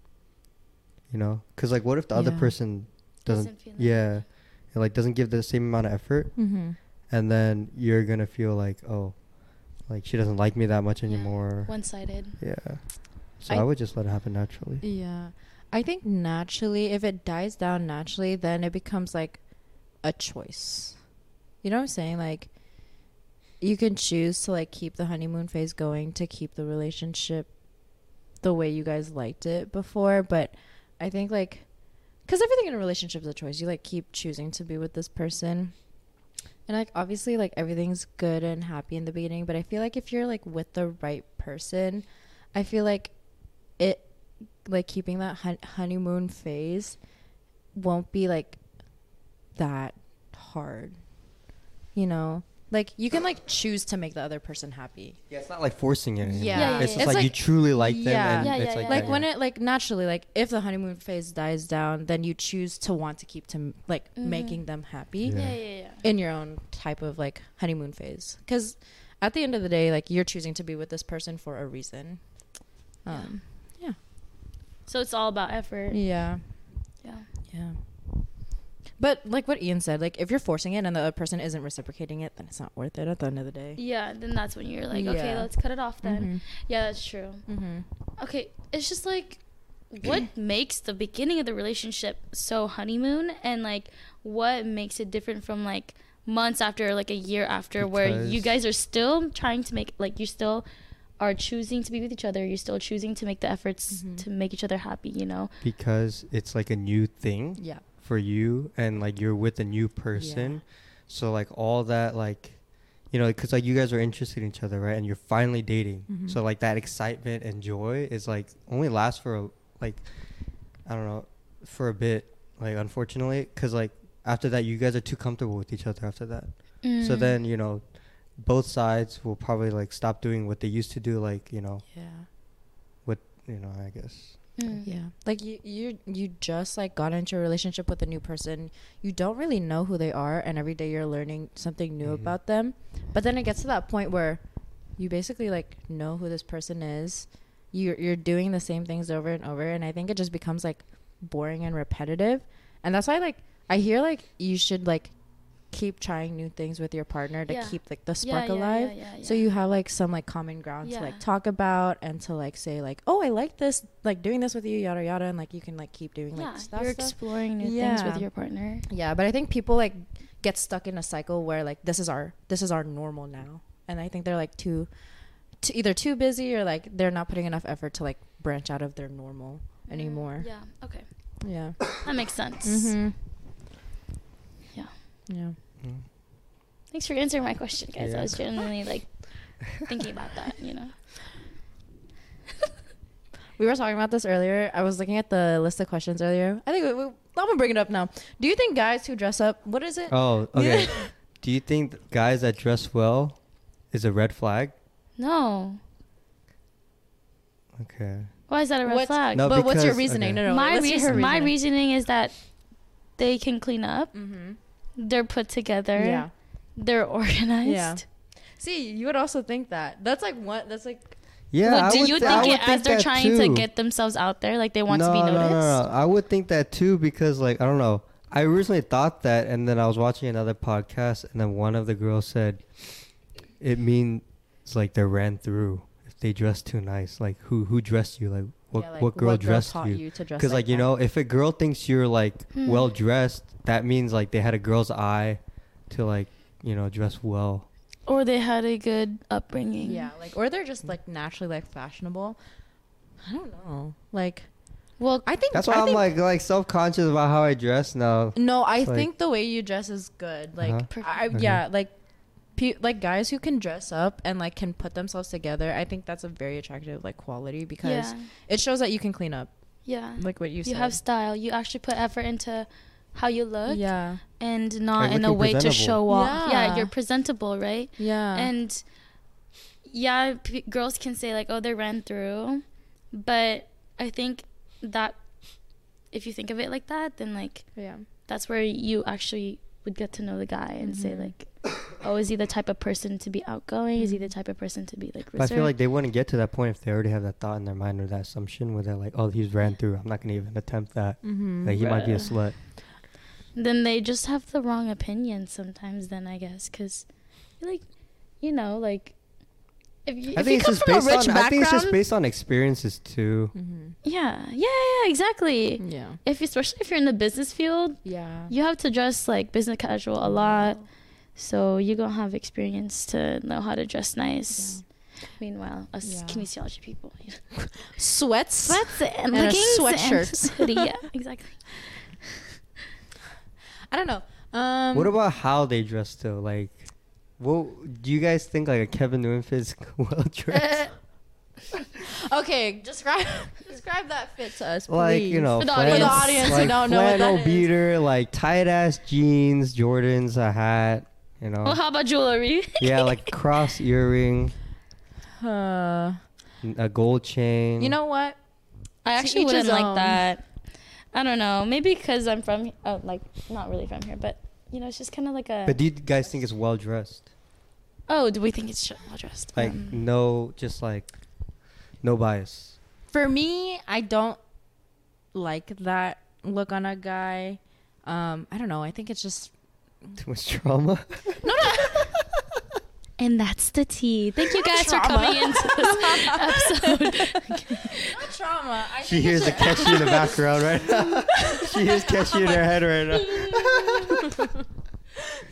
You know, because like, what if the other person doesn't? Doesn't feel like- yeah, it, like doesn't give the same amount of effort, Mm-hmm. and then you're gonna feel like, oh, like she doesn't like me that much Yeah. anymore. one-sided Yeah. So I, I- would just let it happen naturally. Yeah. I think naturally, if it dies down naturally, then it becomes like a choice. You know what I'm saying? Like, you can choose to like keep the honeymoon phase going to keep the relationship the way you guys liked it before. But I think like, because everything in a relationship is a choice. You like keep choosing to be with this person. And like obviously like everything's good and happy in the beginning, but I feel like if you're like with the right person, I feel like it like keeping that hun- honeymoon phase won't be like that hard. You know, like you can like choose to make the other person happy. Yeah, it's not like forcing it. anymore. Yeah. Yeah, yeah, it's yeah. just It's like, you truly like them, Yeah. and Yeah, it's yeah, like yeah. Like when yeah. it like naturally like if the honeymoon phase dies down, then you choose to want to keep to like Mhm. making them happy Yeah. yeah yeah yeah in your own type of like honeymoon phase. Because at the end of the day, like you're choosing to be with this person for a reason. Um, yeah so it's all about effort yeah. yeah Yeah. But like what Ian said, like if you're forcing it and the other person isn't reciprocating it, then it's not worth it at the end of the day. yeah then that's when you're like okay let's cut it off then yeah that's true Mm-hmm. okay it's just like what makes the beginning of the relationship so honeymoon and like what makes it different from like months after like a year after where you guys are still trying to make like you still are choosing to be with each other you're still choosing to make the efforts Mhm. to make each other happy you know because it's like a new thing Yeah. For you, and like you're with a new person, so like all that like, you know, because like you guys are interested in each other, right? And you're finally dating, Mhm. so like that excitement and joy is like only lasts for a, like, I don't know, for a bit. Like unfortunately, because like after that, you guys are too comfortable with each other. After that, so Mm. then you know, both sides will probably like stop doing what they used to do, like you know, Yeah. what you know, I guess. Mm. Yeah. Like you you you just like got into a relationship with a new person. You don't really know who they are and every day you're learning something new Mhm. about them. But then it gets to that point where you basically like know who this person is. You're you're doing the same things over and over and I think it just becomes like boring and repetitive. And that's why like I hear like you should like keep trying new things with your partner to Yeah. keep like the spark yeah, alive. yeah, So you have like some like common ground to like talk about and to like say like, oh, I like this, like doing this with you, yada yada, and like you can like keep doing like stuff. you're stuff. exploring new things with your partner. Yeah, but I think people like get stuck in a cycle where like this is our this is our normal now, and I think they're like too, too either too busy or like they're not putting enough effort to like branch out of their normal anymore. Mm, Yeah. Okay. Yeah. That makes sense. Mm-hmm. Yeah. Yeah. Mm. Thanks for answering my question, guys. Yeah. I was genuinely like thinking about that. You know. We were talking about this earlier. I was looking at the list of questions earlier. I think we, we, I'm gonna bring it up now. Do you think guys who dress up, what is it? Oh, okay. Do you think guys that dress well is a red flag? No. Okay. Why is that a red What's- flag? No, but what's your reasoning? okay. No, no. my let's reason, my reasoning. reasoning is that they can clean up. Mm-hmm. They're put together. Yeah. They're organized. Yeah. See, you would also think that. That's like what. That's like. Yeah. Well, do would you th- I think would it as they're that trying to get themselves out there, like they want to be No, no, noticed? No, no, I would think that too because, like, I don't know. I originally thought that, and then I was watching another podcast, and then one of the girls said it means like they ran through if they dress too nice. Like, who who dressed you? Like, what yeah, like, what girl dressed taught you? to dress Because, like, you know, if a girl thinks you're like Hmm. well dressed, that means like they had a girl's eye to like you know dress well. Or they had a good upbringing. Yeah, like or they're just like naturally like fashionable. I don't know. Like, Well, I think That's why I I'm think- like like self conscious about how I dress now. No, I like- think the way you dress is good. Like, Uh-huh. I, Okay. yeah, like, pe- like guys who can dress up and like can put themselves together. I think that's a very attractive like quality because yeah, it shows that you can clean up, yeah. like what you, You, said. have style. You actually put effort into how you look, yeah, and not Like in a way to show off. Yeah. Yeah. you're presentable, right? yeah, And yeah, p- girls can say like, "Oh, they ran through," but I think that if you think of it like that, then like yeah, that's where you actually would get to know the guy and say Mhm. like, "Oh, is he the type of person to be outgoing? Is he the type of person to be like But I feel like they wouldn't get to that point if they already have that thought in their mind or that assumption where they're like, "Oh, he's ran through. I'm not gonna even attempt that. mm-hmm. Like he might be a slut." Then they just have the wrong opinion sometimes. Then I guess because, like, you know, like if you, I if think you it's come just from a rich on. I think it's just based on experiences too. Mm-hmm. yeah, yeah, yeah, exactly. yeah, If you, especially if you're in the business field, yeah, you have to dress like business casual a lot. So you gonna have experience to know how to dress nice. Meanwhile, us Yeah. kinesiology people, Sweats, sweats and, And a leggings sweatshirts. and hoodie. Yeah, exactly. I don't know. Um, what about how they dress though? Like, what do you guys think? Like a Kevin Newman fits well dressed? okay, describe describe that fit to us, please. like you know, For the flannel- audience. For the audience who don't know what that flannel is. beater, like tight ass jeans, Jordans, a hat. You know, Well, how about jewelry? yeah, like cross earring, Uh, a gold chain. you know what? I actually each wouldn't like own. that. I don't know. Maybe because I'm from, oh, like, not really from here, but you know, it's just kind of like a. But do you guys think it's well dressed? oh, do we think it's well dressed? Like Um, no, just like no bias. For me, I don't like that look on a guy. Um, I don't know. I think it's just Too much trauma. And that's the tea. Thank you guys for Trauma. coming into this episode. not trauma. I she think hears the it's Keshi in the background right now. she hears Keshi in her head right now.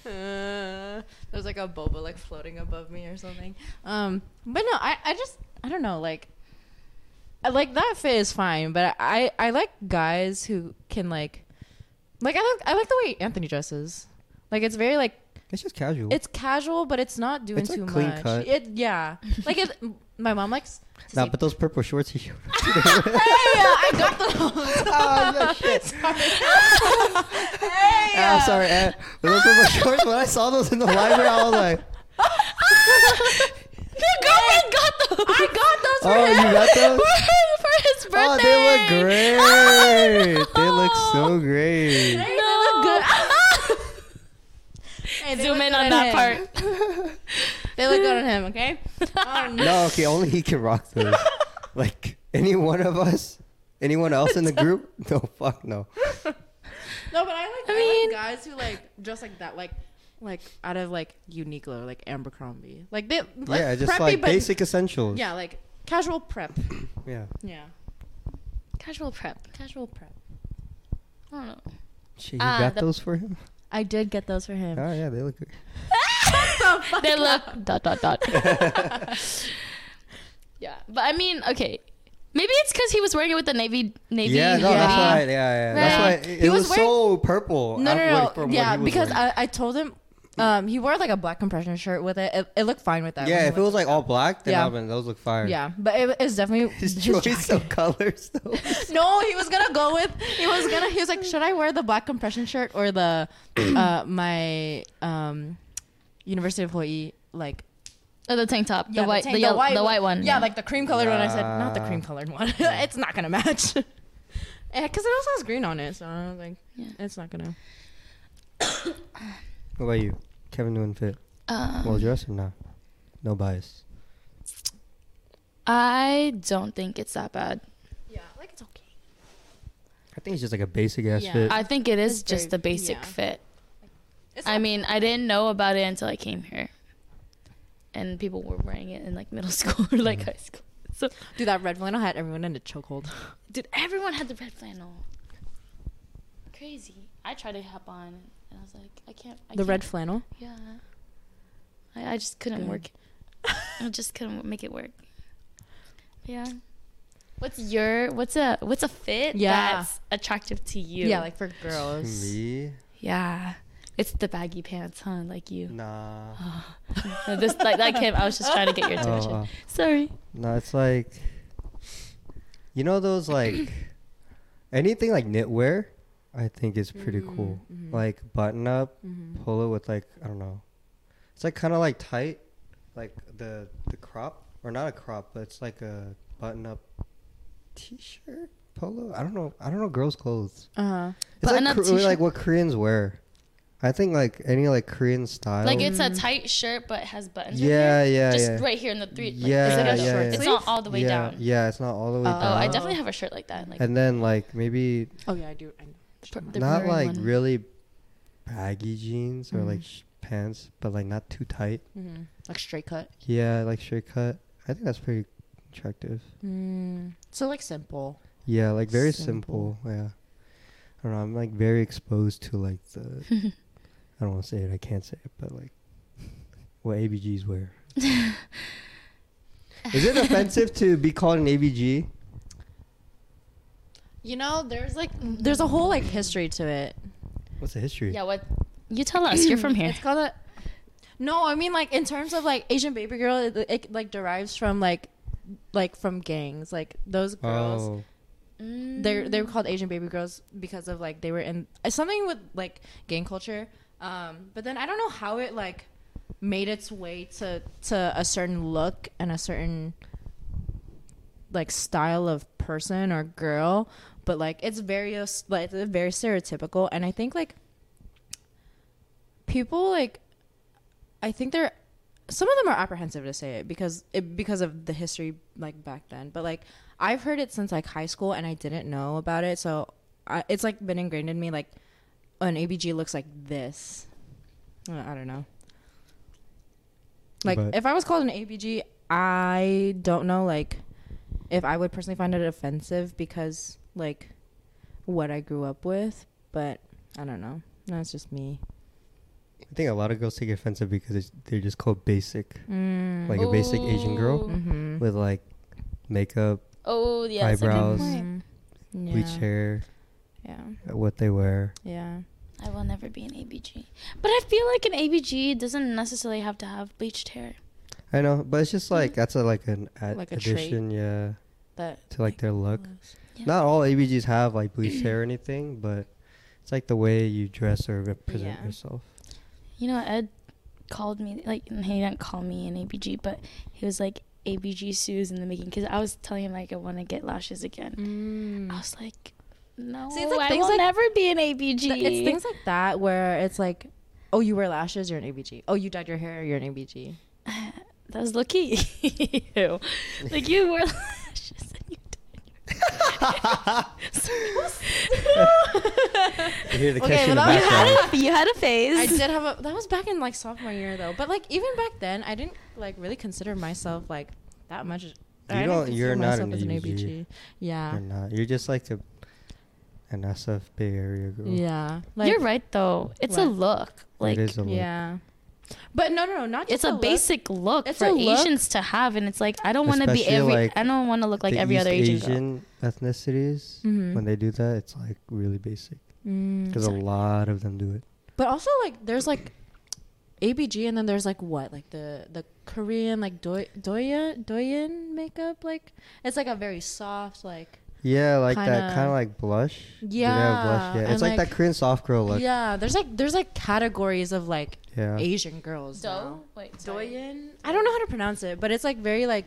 Uh, there's like a boba like floating above me or something. Um, but no, I, I just I don't know like. I like that fit is fine, but I I like guys who can like, like I like I like the way Anthony dresses. Like it's very like it's just casual. It's casual, but it's not doing it's too like clean much. Cut. It yeah. Like it, my mom likes. nah, but those purple shorts you. hey, uh, I got those. oh yeah, shit. Ah, uh. Sorry. hey, uh, I'm sorry. Uh, those purple shorts. When I saw those in the library, I was like. The girlfriend hey, got those. I got those for oh, him. you got those? For, him, for his birthday. Oh, they look great. Oh, no. They look so oh. great. No right, zoom in on that part. they look good on him, okay? Um, no, okay, only he can rock those. like any one of us, anyone else in the group? No, fuck no. No, but I like I, mean, like guys who like dress like that, like like out of like Uniqlo, like Abercrombie, like they like, yeah, just preppy, like basic essentials. Yeah, like casual prep. yeah. Yeah. Casual prep. Casual prep. I don't know. She, you uh, got those for him? I did get those for him. Oh yeah, they look. What the fuck? They look dot dot dot. yeah, but I mean, okay. Maybe it's because he was wearing it with the navy navy. yeah, no, that's hoodie. why. Yeah, yeah. That's why it, He it was was, so purple. No, af- no, uh, no. Yeah, because. I, I told him, um, he wore like a black compression shirt with it. It, it looked fine with that. yeah, if it was like all black, then Yeah. yeah. those look fire. Yeah, but it, it's definitely His his choice jacket. of colors, though. No, he was gonna go with. He was gonna. He was like, should I wear the black compression shirt or the uh my um University of Hawaii like Oh, the tank top, Yeah, the white, tank- the, the yellow, white the one. white one. yeah, like the cream colored one. I said not the cream colored one. it's not gonna match. Yeah, because it also has green on it, so I was like, Yeah. it's not gonna. What about you? Kevin Newton fit. Um, Well dressed or not? No bias. I don't think it's that bad. Yeah, like it's okay. I think it's just like a basic ass Yeah. fit. I think it is It's just very- a basic yeah. fit. It's I mean, I didn't know about it until I came here, and people were wearing it in like middle school or like high school. So, dude, that red flannel had everyone in a chokehold. dude, everyone had the red flannel. Crazy. I tried to hop on, and I was like, I can't. I the red can't. flannel. Yeah. I, I just couldn't Good. work. I just couldn't make it work. Yeah. What's your what's a what's a fit Yeah. that's attractive to you? Yeah, like for girls. Me? yeah. It's the baggy pants, huh? Like you. Nah. No, this like like him. I was just trying to get your Oh, attention. uh, Sorry. no, it's like you know those like anything like knitwear. I think is pretty cool. mhm. Like button up Mhm. polo with like I don't know. It's like kind of like tight, like the the crop or not a crop, but it's like a button up t-shirt polo. I don't know. I don't know girls' clothes. Uh huh. It's like, Button-up Kor- t-shirt? like what Koreans wear. I think like any like Korean style. Like it's a Mm. tight shirt, but it has buttons. yeah, right here. yeah, Just yeah. right here in the three. Like, Yeah, it's like a yeah, short. yeah. It's not all the way yeah, down. Yeah, it's not all the way Oh, Oh. I definitely have a shirt like that. Like and then like maybe Oh yeah, I do. I know. pr- the not like one. really baggy jeans or like Mhm. sh- pants, but like not too tight. Mm-hmm. Like straight cut. Yeah, like straight cut. I think that's pretty attractive. Mm. So like simple. Yeah, like very Simple. simple. Yeah. I don't know. I'm like very exposed to like the. I don't want to say it. I can't say it, but like what ABGs wear. Is it offensive to be called an ABG? You know, there's like there's a whole like history to it. What's the history? Yeah, what? You tell us. You're from here. It's called a. No, I mean like in terms of like Asian baby girl, it, it like derives from like, like from gangs. Like those girls, Oh, they're they were called Asian baby girls because of like they were in it's something with like gang culture. Um, but then I don't know how it like made its way to to a certain look and a certain like style of person or girl, but like it's very like it's very stereotypical, and I think like people like I think they're some of them are apprehensive to say it because it because of the history like back then, but like I've heard it since like high school and I didn't know about it, so I, it's like been ingrained in me like an ABG looks like this. Uh, I don't know. Like But- if I was called an ABG, I don't know like if I would personally find it offensive because like what I grew up with, but I don't know. That's just me. I think a lot of girls take offensive because it's, they're just called basic, Mm. like a basic Asian girl mm-hmm. with like makeup, Oh yeah, that's a good Eyebrows. point. Yeah. bleach hair, Yeah. what they wear. Yeah. I will never be an ABG, but I feel like an ABG doesn't necessarily have to have bleached hair. I know, but it's just like that's a like an ad- Like a trait. addition, yeah, That to like their look. Yeah. Not all ABGs have like bleached hair or anything, but it's like the way you dress or represent Yeah. yourself. You know, Ed called me like he didn't call me an ABG, but he was like ABG Sue's in the making because I was telling him like I want to get lashes again. Mm. I was like, no, See, it's like I things will like- never be an ABG. Th- it's things like that where it's like, oh, you wear lashes, you're an ABG. Oh, you dyed your hair, you're an ABG. That was lucky. Like you wore lashes and you You hear the Okay, catch in the well, that was- you had a you had a phase. I did have a. That was back in like sophomore year though. But like even back then, I didn't like really consider myself like that much. I didn't don't- you're not myself an as an ABG. ABG. Yeah. You're not. You're just like a an SF Bay Area girl. Yeah. Like, You're right though. It's a What? look. Like it is a look. Yeah. But no, no, no, not just it's a, look. basic look It's for look. Asians to have, and it's like I don't want to be every. like, I don't want to look like the every East other Asian, Asian ethnicities, Mhm. when they do that, it's like really basic Mm. because a lot of them do it. But also like there's like ABG and then there's like what like the the Korean like doi doya Douyin makeup like it's like a very soft like Yeah, like that Kinda- kind of like blush. Do they Yeah, blush? Yeah, it's like, like- that Korean soft girl look. yeah there's like there's like categories of like Yeah. Asian girls though. now. Wait, sorry. Douyin I don't know how to pronounce it but it's like very like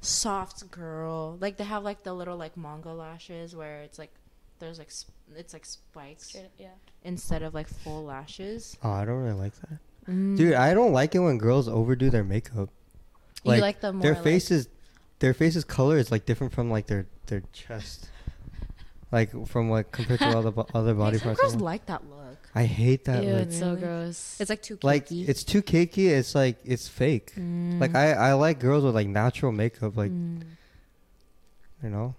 soft girl like they have like the little like manga lashes where it's like there's like sp- it's like spikes Straight yeah. instead of like full lashes Oh, I don't really like that, Mm. dude. I don't like it when girls overdo their makeup. you like, like the more their like- faces, their faces color is like different from like their their chest, like from like compared to other bo- other body some parts. girls I'm like, like that look I hate that Ew, look. it's so Really? gross. it's like too Like it's too cakey. It's like it's fake. Mm. Like I I like girls with like natural makeup. Like Mm. you know.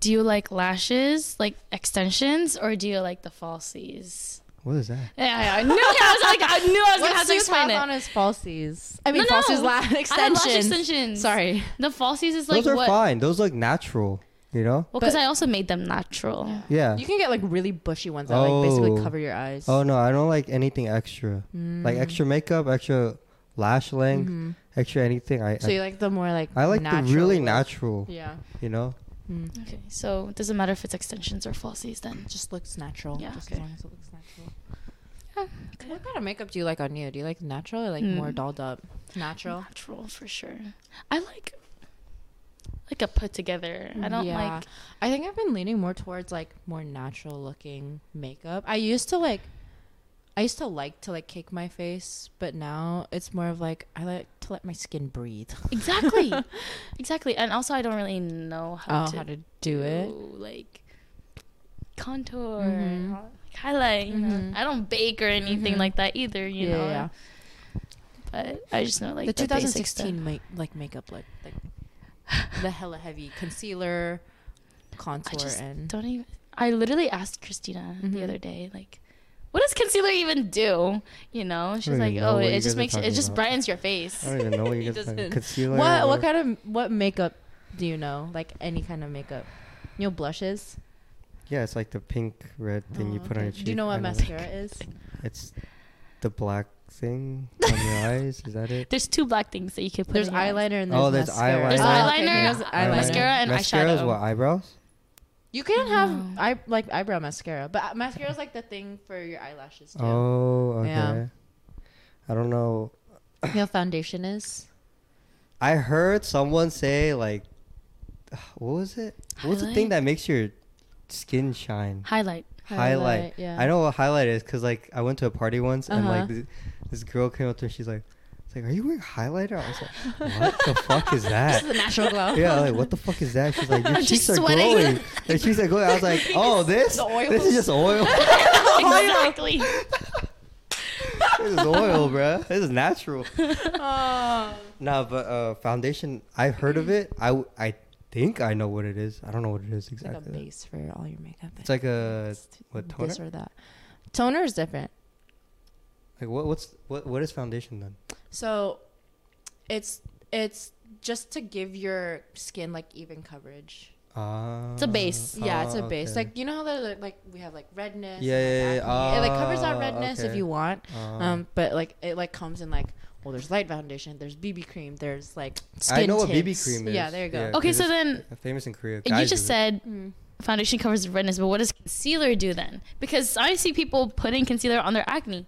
do you like lashes, like extensions, or do you like the falsies? What is that? Yeah, I knew. I was like, I knew I was gonna have to explain it. on his falsies? I mean, No, no. falsies la- I have lash extensions. extensions. Sorry. The falsies is like Those are what? fine. Those look natural. You know. Well, because I also made them natural. Yeah. You can get like really bushy ones that like basically Oh. cover your eyes. Oh no, I don't like anything extra. Like Mm. extra makeup, extra lash length, Mhm. extra anything. I So I, you like the more like I like the really look. natural. Yeah. You know. Mm. Okay, so it doesn't matter if it's extensions or falsies then. It Just looks natural. Yeah, Just okay. as long as it looks natural. Yeah, What kind of makeup do you like on you? Do you like natural or like more Mm. dolled up? Natural. Natural for sure. I like like a put together. I don't Yeah. like I think I've been leaning more towards like more natural looking makeup. I used to like I used to like to like cake my face, but now it's more of like I like to let my skin breathe. exactly, exactly. And also, I don't really know how Oh, to how to do it. like contour, Mhm. highlight. You know, Mhm. I don't bake or anything Mhm. like that either. You yeah, know, yeah. but I just know like the the, basic 2016 stuff. make like makeup look like the hella heavy concealer, contour, just and Don't even. I literally asked Christina the other day, like, what does concealer even do? You know, she's like, know oh, it just makes it, it just about. brightens your face. I don't even know what He you guys doesn't. concealer. what or- what kind of what makeup do you know? Like any kind of makeup? You know blushes. Yeah, it's like the pink red thing you Oh, put on your cheek. Do you know what I that. mascara is? It's the black thing on your eyes. Is that it? There's two black things that you can put. There's in your eyes. eyeliner and oh, there's Oh, there's mascara. eyeliner. There's Oh, okay, eyeliner, he knows eyeliner. mascara, and mascara is eyeshadow. what eyebrows. You can have No. eye like eyebrow mascara, but mascara is like the thing for your eyelashes too. Oh, okay. Yeah. I don't know. You know, foundation is. I heard someone say like, what was it? What was the thing that makes your skin shine? Highlight. Highlight. Yeah. I know what highlight is because like I went to a party once and Uh-huh. like this, this girl came up to me. She's like, "It's like, are you wearing highlighter?" I was like, "What the fuck is that? This is the natural glow. Yeah, like what the fuck is that? She's like, your I'm cheeks are sweating. glowing. Your cheeks are glowing. I was like, oh, this, this is just oil. exactly. this is oil, bruh. This is natural. Oh. No, but uh, foundation. I've heard of it. I I think I know what it is. I don't know what it is It's like a exactly. base for all your makeup. It's like a what this toner? or that. Toner is different. Like what? What's what? What is foundation then? So, it's it's just to give your skin like even coverage. Uh, It's a base. yeah, it's a oh, base. okay. Like you know how the like we have like redness. Yeah, yeah, like, yeah. acne? it like covers that Ah, redness if you want. Uh, Um, but like it like comes in like well, there's light foundation, there's BB cream, there's like skin I know what BB cream is. Yeah, there you go. Yeah, Okay, 'cause so then famous in Korea. you just use it. said Mm. foundation covers redness, but what does concealer do then? Because I see people putting concealer on their acne.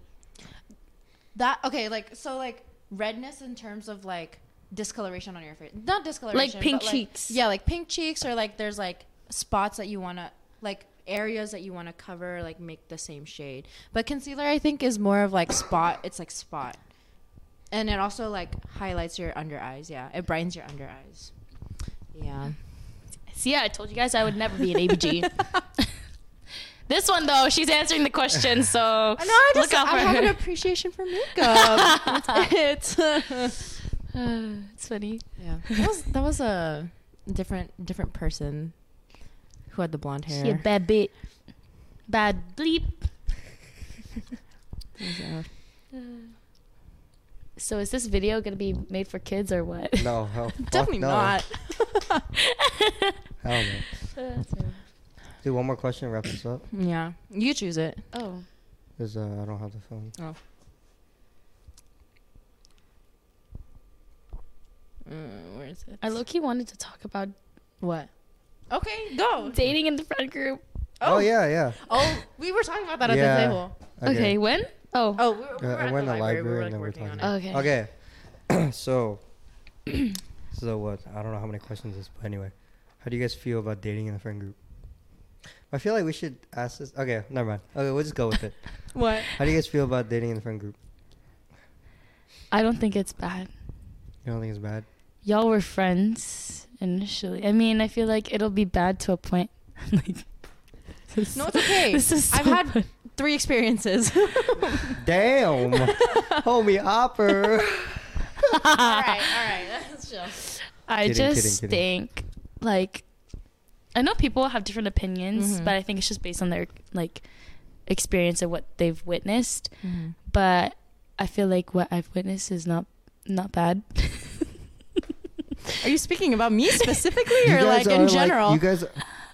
That okay, like so like redness in terms of like discoloration on your face. Not discoloration. Like pink but, cheeks. Yeah, like pink cheeks or like there's like spots that you want to like areas that you want to cover like make the same shade. But concealer I think is more of like spot it's like spot. And it also like highlights your under eyes. Yeah, it brightens your under eyes. Yeah. See, yeah, I told you guys I would never be an ABG. this one though, she's answering the question, so I know. I just look out for I have an appreciation for makeup. That's it. it's funny. yeah. That was that was a different different person who had the blonde hair. She a bad bit. Bad bleep. So is this video gonna be made for kids or what? No, hell, Definitely no. not. Hell no. Uh, Do one more question. Wrap this up. yeah. You choose it. oh, Cause uh, I don't have the phone. Mm, where is it? I low key wanted to talk about What? Okay, go. dating in the friend group. Oh, yeah, yeah. Oh, we were talking about that at Yeah. the table. Okay, when? Oh, Oh, we were, we Uh, were I at went the to the library. library we were, and like, then we're working on talking. it. okay. Okay. so, so what? I don't know how many questions this, but anyway, how do you guys feel about dating in a friend group? I feel like we should ask this. Okay, never mind. Okay, we'll just go with it. What? How do you guys feel about dating in a friend group? I don't think it's bad. You don't think it's bad? Y'all were friends initially. I mean, I feel like it'll be bad to a point. like, this, No, it's okay. This is I've had fun. three experiences. Damn, homie Hopper. all right, all right. Let's chill. I Kidding, kidding, just kidding. think like I know people have different opinions, Mhm. but I think it's just based on their like experience of what they've witnessed. Mm-hmm. But I feel like what I've witnessed is not not bad. Are you speaking about me specifically, or like in general? you guys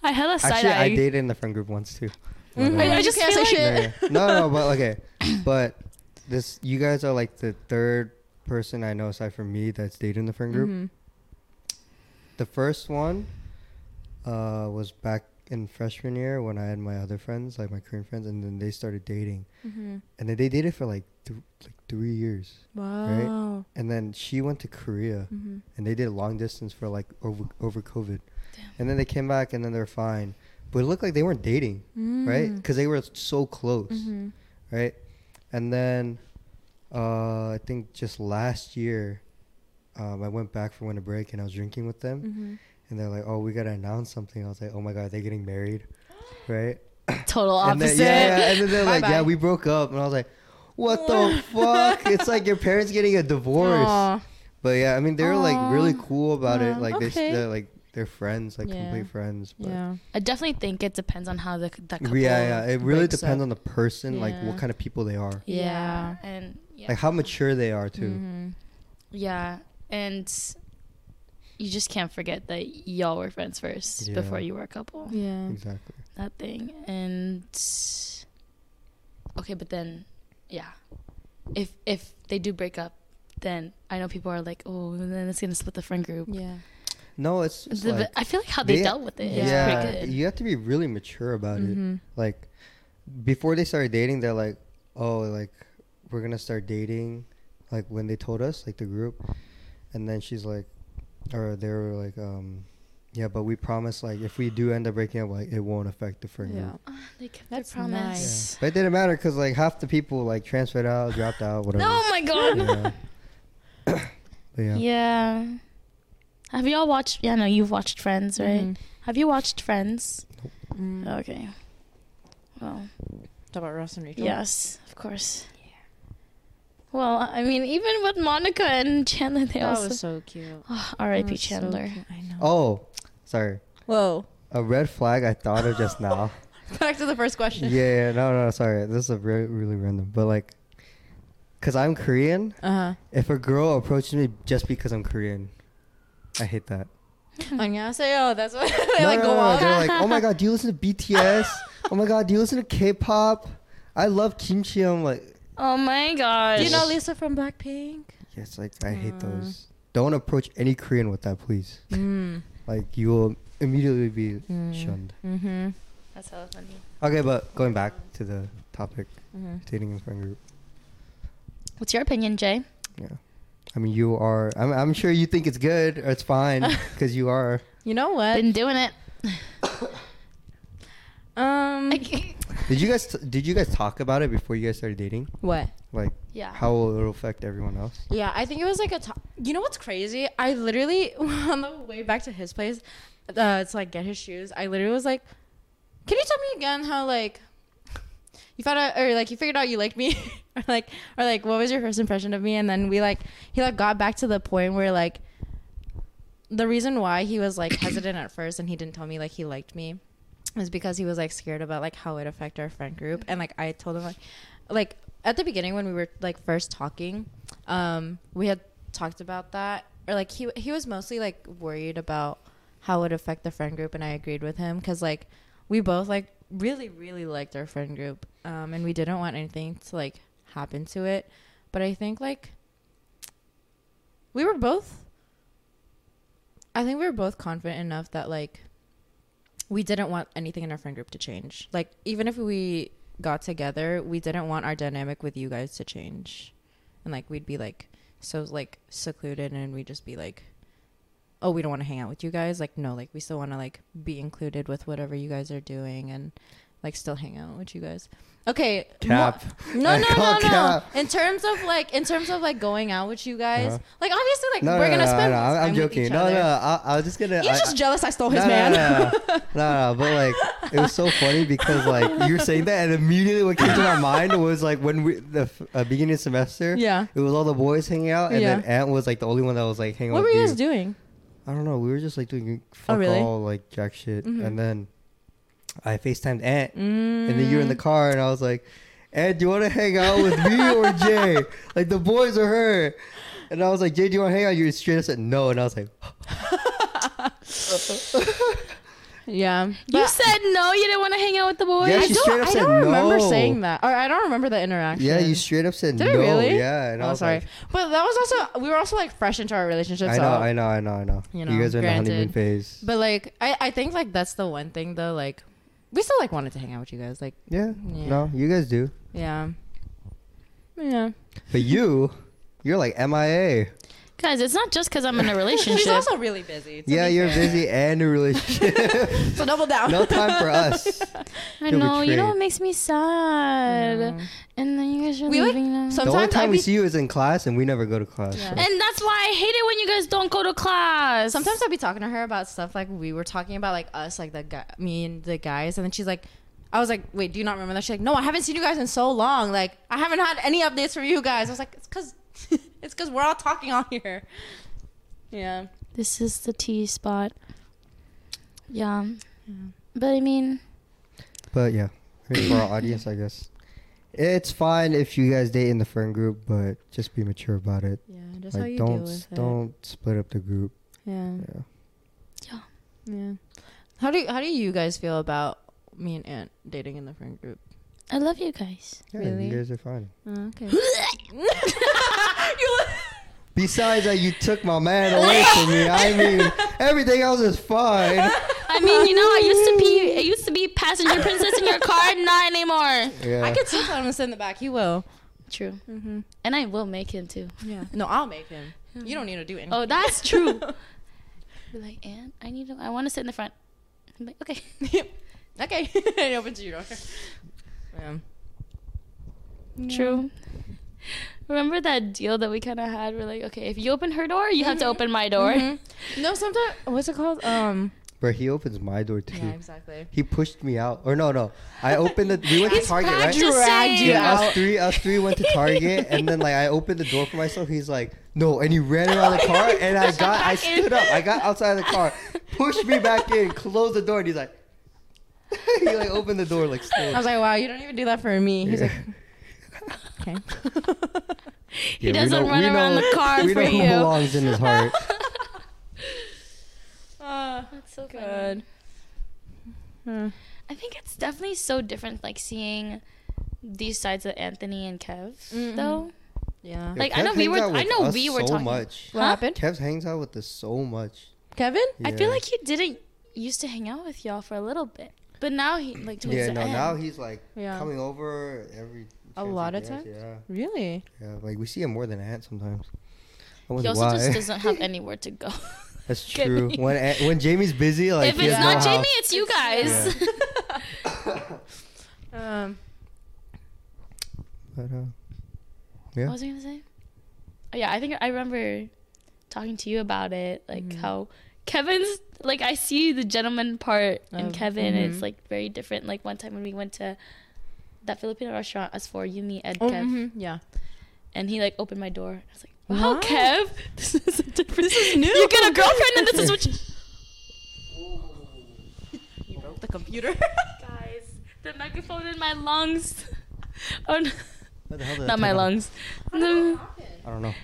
I had a side actually, eye. I dated in the friend group once too. But, Mhm. uh, I You just can't feel say like- shit. yeah, yeah. No, no, but okay, but this you guys are like the third person I know aside from me that's dated in the friend group. Mhm. The first one uh, was back in freshman year when I had my other friends, like my Korean friends, and then they started dating, Mhm. and then they dated for like th- like three years, Wow. and then she went to Korea, Mhm. and they did long distance for like over over COVID, Damn. and then they came back, and then they're fine, but it looked like they weren't dating, right? Mm. Because they were so close, Mhm. right? And then uh, I think just last year, um, I went back for winter break, and I was drinking with them. And they're like, "Oh, we gotta announce something." I was like, "Oh my god, they're getting married, right?" Total And opposite. then, yeah, yeah, and then they're like, Bye-bye. "Yeah, we broke up," and I was like, "What the fuck?" It's like your parents getting a divorce. Aw. But yeah, I mean, they were like really cool about it. Aw, Like they, okay. they're like they're friends, like Yeah. complete friends. But Yeah. I definitely think it depends on how the that couple. yeah, yeah, it really breaks depends up. on the person, like Yeah. what kind of people they are, Yeah, and yeah, like how mature they are too. Mhm. yeah, and you just can't forget that y'all were friends first Yeah. before you were a couple. Yeah. Exactly. that thing and okay but then yeah if if they do break up then i know people are like oh then it's gonna split the friend group Yeah. No, it's just The- like i feel like how they, they- dealt with it. yeah, pretty good you have to be really mature about it. Mhm. like before they started dating they're like oh like we're gonna start dating like when they told us like the group and then she's like or they were like um yeah but we promise like if we do end up breaking up like it won't affect the friend Yeah. group Ah, they kept That's their promise yeah. but it didn't matter because like half the people like transferred out dropped out whatever oh my god yeah. but yeah. yeah have y'all watched yeah no you've watched friends right Mhm. have you watched friends Mm. okay well Talk about Ross and Rachel. yes of course well i mean even with monica and chandler they That also was so cute. Oh, That R.I.P. was so Chandler. cute. I know. oh sorry Whoa. a red flag i thought of just now Back to the first question. yeah, yeah no no sorry this is a very really random but like because i'm korean Uh huh. If a girl approaches me just because I'm Korean, I hate that. 안녕하세요. That's what they no, like no, go no, on. They're like, oh my god, do you listen to BTS? oh my god, do you listen to K-pop? I love kimchi. I'm like, Oh my gosh. Do you know Lisa from Blackpink? yes, like I hate those. Don't approach any Korean with that, please. Mm. Like you will immediately be Mm. shunned. Mm-hmm. That's hella funny. Okay, but going back to the topic, Mm-hmm. dating in friend group. What's your opinion, Jay? Yeah, I mean, you are. I'm, I'm sure you think it's good or it's fine because you are. You know what? Been doing it. Um, Did you guys t- did you guys talk about it before you guys started dating? What? Like Yeah. how will it'll affect everyone else? Yeah, I think it was like a. To- you know what's crazy? I literally on the way back to his place, uh, to like get his shoes. I literally was like, "Can you tell me again how like you found out or like you figured out you liked me, or like or like what was your first impression of me?" And then we like he like got back to the point where like the reason why he was like hesitant at first and he didn't tell me like he liked me was because he was like scared about like how it affect our friend group. And like I told him like like at the beginning when we were like first talking um we had talked about that. Or like he he was mostly like worried about how it affect the friend group and I agreed with him cuz like we both like really really liked our friend group um and we didn't want anything to like happen to it. But I think like we were both I think we were both confident enough that like we didn't want anything in our friend group to change. Like even if we got together, we didn't want our dynamic with you guys to change. And like we'd be like so like secluded and we'd just be like oh, we don't want to hang out with you guys. Like no, like we still want to like be included with whatever you guys are doing and like still hang out with you guys. Okay. Cap. mo- no, no, no, no. cap. In terms of like, in terms of like going out with you guys, Uh-huh. like obviously, like No, we're no, gonna no, spend. no, most I'm, time with joking. each No, other. no, I, I was just gonna. You're I, just jealous I stole his man. No, no, no, but like it was so funny because like you were saying that, and immediately what came to my mind was like when we the uh, beginning of semester. yeah. It was all the boys hanging out, and then Yeah. Ant was like the only one that was like hanging What were you you. guys doing? I don't know. We were just like doing fuck Oh, really? all like jack shit, Mhm. and then I Facetimed Ant, Mm. and then you were in the car, and I was like, "Ant, do you want to hang out with me or Jay? Like the boys or her?" And I was like, "Jay, do you want to hang out?" You straight up said no, and I was like, Yeah. You said no. You didn't want to hang out with the boys. Yeah, I she don't, straight up I said don't remember no. saying that. Or I don't remember the interaction. "Yeah, you straight up said Did no." I really? Yeah, and I Oh, was sorry. like, But that was also we were also like fresh into our relationship. "I so. know, I know, I know, I know." you You, guys are in the honeymoon phase. But like I, I think like that's the one thing though. Like we still like wanted to hang out with you guys. Like yeah, Yeah. no, you guys do. yeah. Yeah. But you, you're like MIA. Guys, it's not just because I'm in a relationship. She's also really busy. to Yeah, be you're fair. busy and in a relationship. So double down. no time for us. I Feel know. You know betrayed. what makes me sad? And then you guys are We, like, leaving now. some- the only Sometimes time I we be- see you is in class, and we never go to class. Yeah. so. and that's why I hate it when you guys don't go to class. Sometimes I'd be talking to her about stuff like we were talking about, like us, like the guy, me and the guys, and then she's like, I was like, wait, do you not remember that? She's like, no, I haven't seen you guys in so long. Like, I haven't had any updates from you guys. I was like, it's because it's because we're all talking on here. Yeah. this is the T spot. Yeah. But I mean, But yeah, I mean, for our audience, I guess it's fine if you guys date in the friend group, but just be mature about it. Yeah. Just how you don't deal with don't split up the group. it. Yeah. Yeah. Yeah. How do you, how do you guys feel about me and Ant dating in the friend group? I love you guys. Yeah, Really? you guys are fine. Oh, okay. Besides that, you took my man away from me. I mean, everything else is fine. I mean, you know, I used to be, I used to be passenger princess in your car, not anymore. Yeah. I could still tell him to sit in the back. He will. True. Mm-hmm. And I will make him too. Yeah. No, I'll make him. You don't need to do anything. Oh, that's true. Be like, Ant, I need to, I want to sit in the front. I'm like, okay. okay. and he opens your door. Yeah. True. Remember that deal that we kind of had? We're like, okay, if you open her door, you have to open my door. Mhm. No, sometimes what's it called? Um. Bro, he opens my door too. Yeah, exactly. He pushed me out. Or no, no. I opened the. We went to Target, right? practicing. Dragged you Yeah, out. us three, us three went to Target, and then like I opened the door for myself. He's like, no, and he ran around the car, and I got, I stood up, I got outside of the car, pushed me back in, closed the door, and he's like, he like opened the door like I was like, wow, you don't even do that for me. He's Yeah. like, okay. He Yeah, we doesn't know- run we around know- the car we for know who you. belongs in his heart. Uh, That's so good. Hmm. I think it's definitely so different, like seeing these sides of Anthony and Kev, Mhm. though. Yeah. Like, Kev I know we hangs were- out I with know us we were so talking- much. What Huh? happened? Kev hangs out with us so much. Kevin? I feel like he didn't used to hang out with y'all for a little bit, but now he like towards Yeah, the no, end. now he's like Yeah. coming over every. A lot of times? Yeah, Really? yeah. Like we see him more than Ant sometimes. I he also why. just doesn't have anywhere to go. That's true. When Ant- when Jamie's busy, like if he it's has not no Jamie, house. it's you guys. Um, But uh, Yeah. What was I gonna say? Oh, yeah, I think I remember talking to you about it, like Mhm. how Kevin's like I see the gentleman part in Of- Kevin. and It's like very different. Like one time when we went to that Filipino restaurant, us four, you, me, Ed, oh, Kev, mhm, yeah. and he like opened my door. I was like, "Wow, What? Kev, this is a different. This is new. You get a girlfriend, and this is what you You broke the computer. guys. The microphone in my lungs. Oh, no. the hell did not my on? lungs. No. I don't know.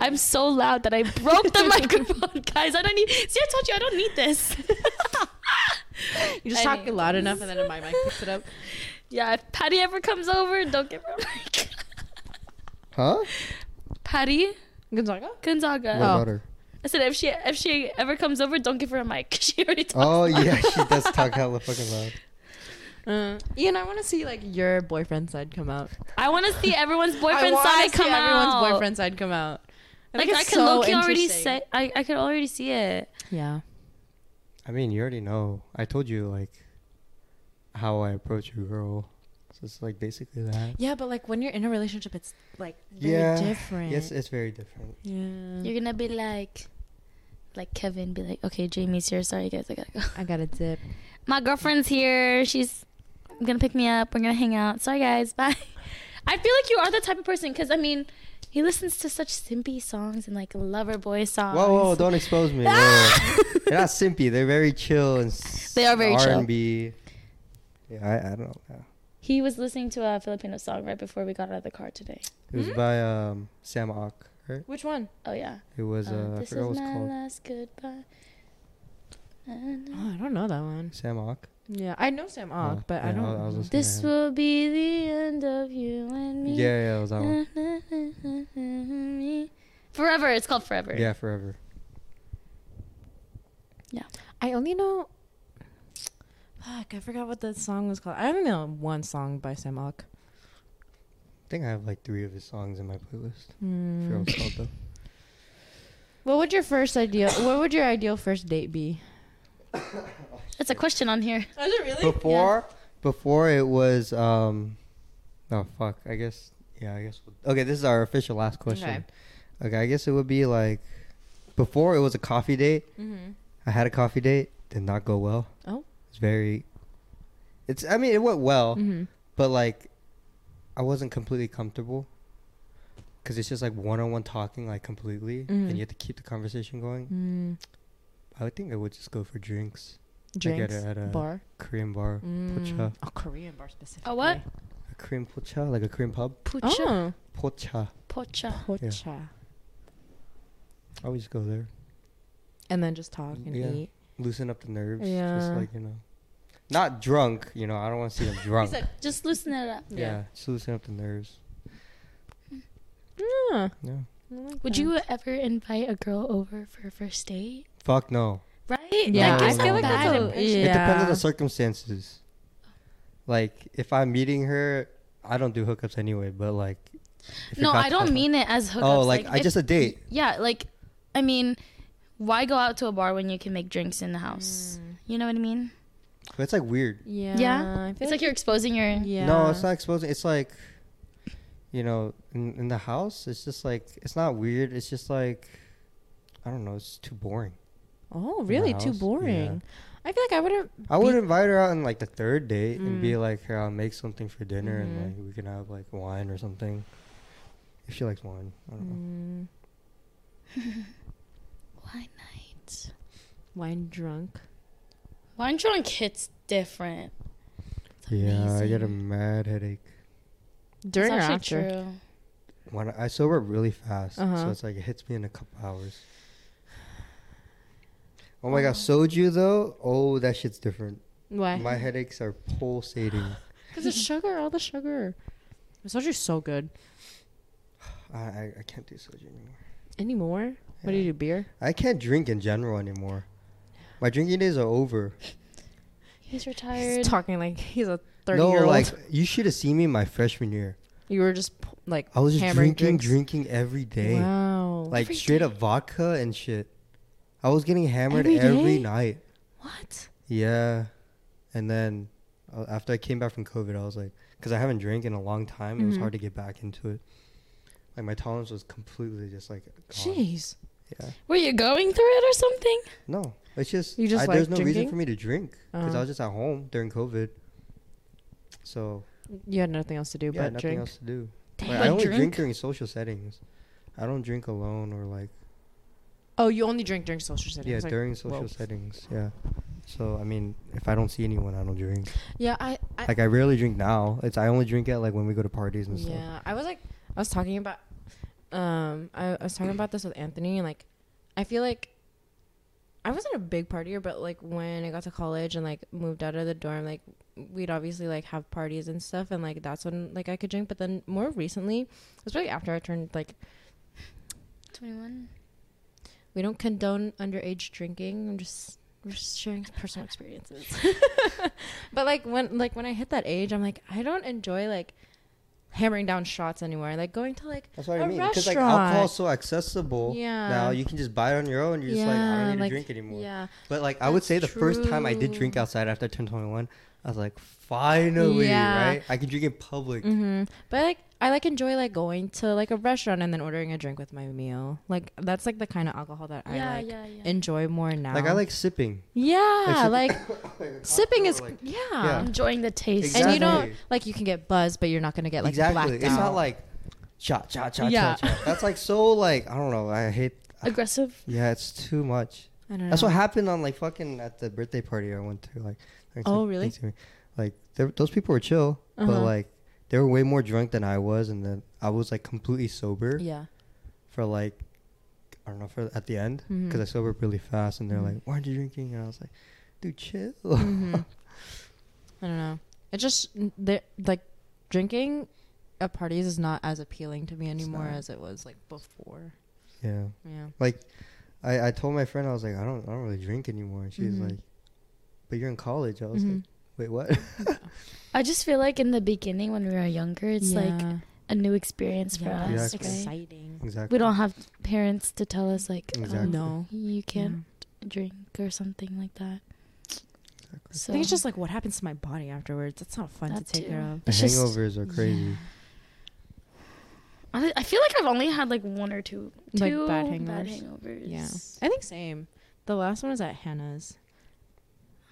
I'm so loud that I broke the microphone, guys. I don't need. See, I told you I don't need this. You just talk loud enough, and then my mic picks it up. yeah, if Patty ever comes over, don't give her a mic. Huh? Patty Gonzaga. Gonzaga. What Oh. about her? I said if she if she ever comes over, don't give her a mic. She already talks. Oh loud. yeah, she does talk hella fucking loud. Uh, Ian, I want to see like your boyfriend side come out. I want to see everyone's boyfriend I wanna side see come everyone's out. boyfriend side come out. I like I it's could so low key already say. I I could already see it. Yeah. I mean, you already know. I told you like how I approach a girl. So it's like basically that. Yeah, but like when you're in a relationship, it's like very yeah. different. Yes, it's very different. yeah. You're gonna be like, like Kevin, be like, okay, Jamie's here. Sorry guys, I gotta go. I got a dip. My girlfriend's here. She's gonna pick me up. We're gonna hang out. Sorry guys, bye. I feel like you are the type of person because I mean, he listens to such simpy songs and like lover boy songs. Whoa, whoa! Don't expose me. Whoa. They're not simpy. They're very chill and. They are very chill. R&B. Yeah, I, I don't know. He was listening to a Filipino song right before we got out of the car today. It was Hmm? by um, Sam Ock, right? Which one? Oh yeah. It was uh, Uh, I this forgot what is my called. last goodbye. Na, na. Oh, I don't know that one. Sam Ock. Yeah, I know Sam Ock, Oh, but I don't. I was- I was know. This will be the end of you and me. Yeah, yeah, it was that one. Me. Forever. It's called Forever. Yeah, forever. Yeah. I only know. Fuck, I forgot what the song was called. I only know one song by Sam Ock. I think I have like three of his songs in my playlist. I hmm. what it's called though. What would your first ideal? What would your ideal first date be? Oh, It's a question on here. here. Is it really? Before, before it was um, oh fuck. I guess yeah. I guess. Okay, this is our official last question. Okay. Okay, I guess it would be like before it was a coffee date. Mm-hmm. I had a coffee date, did not go well. Oh. It's very. It's. I mean, it went well, Mm-hmm. but like, I wasn't completely comfortable. Cause it's just like one-on-one talking, like completely, Mhm. and you have to keep the conversation going. Mm. I would think I would just go for drinks. Drinks. at a bar. Korean bar, Mm. pocha. Oh, Korean bar specifically. A what? A Korean pocha, like a Korean pub. Pucha. Oh. Pocha. Pocha. Pocha. I always go there. And then just talk and Yeah. eat. Loosen up the nerves. Just like, you know. Not drunk, you know, I don't want to see them drunk. Just loosen it up. yeah. Just loosen up the nerves. Yeah. Yeah. Like Would that. you ever invite a girl over for a first date? Fuck no. Right? Yeah, That I feel like bad that's a- impression. It depends on the circumstances. Like, if I'm meeting her, I don't do hookups anyway, but like. No, I don't mean it as hookups. Oh, like, I if- just a date. Yeah, like, I mean, why go out to a bar when you can make drinks in the house? Mm. You know what I mean? But it's like weird. Yeah. Yeah? I feel It's like you're exposing your. Yeah. No, it's not exposing. It's like, you know, in, in the house, it's just like, it's not weird. It's just like, I don't know. It's too boring. Oh, really? Too house, boring. I feel like I wouldn't. I would invite her out on like the third date and be Mm. like, here, I'll make something for dinner Mhm. and like we can have like wine or something. If she likes wine, I don't know. Mm, Why night? wine drunk. Wine drunk hits different. It's Yeah, I get a mad headache. During or It's actually after? true. When I sober up really fast, so Uh-huh. it's like it hits me in a couple hours. Oh my god, oh. soju though, oh that shit's different. Why? My headaches are pulsating. Because it's sugar, all the sugar. Soju's so good. I, I I can't do soju anymore. Anymore? What do you do? Beer? I can't drink in general anymore. My drinking days are over. He's retired. He's retired. talking like he's a 30 no, year old. like you should have seen me my freshman year. you were just p- like I was just hammering drinking, drinks. drinking every day. Wow. Like Every straight day? up vodka and shit. I was getting hammered Every every night. what? Yeah. And then uh, after I came back from COVID, I was like, because I haven't drank in a long time, it was Mhm. hard to get back into it. Like my tolerance was completely just like gone. Jeez. Yeah. Were you going through it or something? No, it's just, You just I, like there's no reason for me to drink because Uh. I was just at home during COVID. So You had nothing else to do yeah, but nothing drink. else to do. Damn, Like, I only drink? drink? during social settings. I don't drink alone or like Oh, you only drink during social settings. yeah like- during social whoa. settings. Yeah. So I mean, if I don't see anyone, I don't drink. Yeah, I, I Like I rarely drink now. It's I only drink at like when we go to parties and stuff. Yeah, I was like, I was talking about, um, I, I was talking about this with Anthony, and like, I feel like I wasn't a big partier, but like when I got to college and like moved out of the dorm, like we'd obviously like have parties and stuff, and like that's when like I could drink. But then more recently, it was really after I turned like 21. We don't condone underage drinking. I'm just we're just sharing personal experiences. but like when like when I hit that age, I'm like I don't enjoy like hammering down shots anymore. Like going to like That's what A I mean. Because like restaurant. alcohol's so accessible Yeah. now, you can just buy it on your own. You're just like I don't need to drink anymore. Yeah. But like I would say the first time I did drink outside after I turned 21, I was like, finally, Yeah. right? I can drink in public. hmm But like I like enjoy like going to like a restaurant and then ordering a drink with my meal. Like that's like the kind of alcohol that I like yeah, yeah. enjoy more now. Like I like sipping. Yeah, Like like sipping is like- yeah. Yeah. Enjoying the taste. And you don't like you can get buzzed, but you're not gonna get like exactly. blacked It's out. not like shot, shot, shot, Yeah. shot, shot. That's like so like I don't know. I hate. Aggressive. Yeah, it's too much. I don't know. That's what happened on like fucking at the birthday party I went to. Like, thanks Oh, to- really? to. Like, those people were chill, but Uh-huh. like they were way more drunk than I was, and then I was like completely sober Yeah. for like I don't know for at the end because Mhm. I sobered really fast, and they're Mhm. like, "Why aren't you drinking?" And I was like, "Dude, chill." Mhm. I don't know. It just like drinking at parties is not as appealing to me anymore as it was like before. yeah, Yeah. like I I told my friend I was like, "I don't I don't really drink anymore," and she's Mhm. like, "But you're in college." I was Mhm. like, "Wait, what?" I just feel like in the beginning when we were younger, it's like a new experience for Yeah, us. it's Exactly. Right? exciting. exactly. We don't have parents to tell us like, oh, No. you can't drink or something like that. Exactly. So I think it's just like what happens to my body afterwards. That's not fun That to take too. care of. The It's just- hangovers are crazy. I, I feel like I've only had like one or two, Like, two bad bad hangovers? hangovers. Yeah. I think same. The last one was at Hannah's.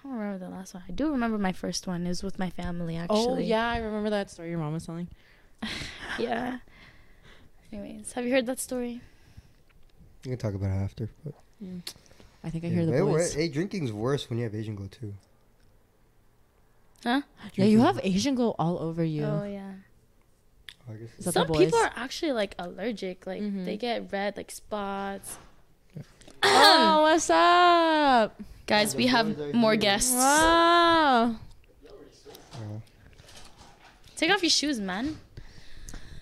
I don't remember the last one. I do remember my first one. It was with my family actually. Oh yeah, I remember that story your mom was telling. Yeah. Anyways, have you heard that story? We can talk about it after. But I think I yeah. hear the Hey, boys. Hey, drinking's worse when you have Asian glow too. Huh? Yeah, you have Asian glow all over you. Oh yeah. Oh, I guess Is that the Some people are actually like allergic. Like Mhm. they get red like spots. oh, what's up? Guys, we have more guests. Wow. Take off your shoes, man.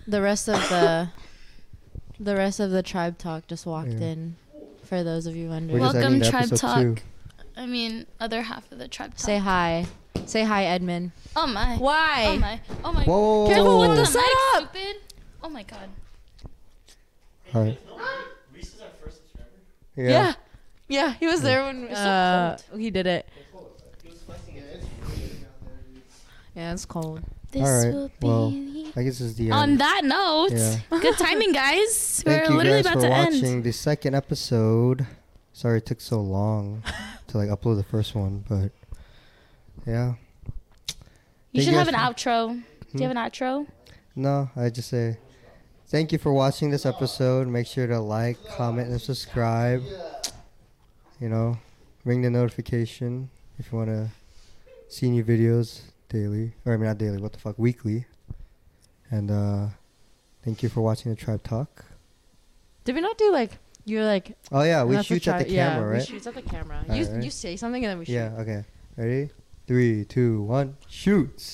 The rest of the the rest of the tribe talk just walked Yeah. in. For those of you we're wondering, Welcome, Tribe Talk. too. I mean, other half of the tribe. Talk. say hi. Say hi, Edmund. Oh my. Why? Oh my. Oh my. Whoa, whoa, whoa, Careful whoa, with whoa. the Mic, setup. stupid. Oh my god. All right. Yeah. Yeah. Yeah, he was there when It's so uh, he did it. Yeah, it's cold. This All right, will be. well, I guess it's the end. On that note, Yeah. good timing, guys. Thank We're you literally guys about for to watching end. the second episode. Sorry it took so long to like upload the first one, but yeah. You Thank should you have an guys outro. Do Hmm? you have an outro? No, I just say thank you for watching this episode. Make sure to like, comment, and subscribe. You know, ring the notification if you want to see new videos daily. Or, I mean, not daily, what the fuck, weekly. And uh thank you for watching the Tribe Talk. Did we not do like you're like Oh, yeah, we shoot at the tri- yeah, camera, We shoot at the camera. You right. you say something and then we shoot. Yeah, okay. Ready? Three, two, one, shoots.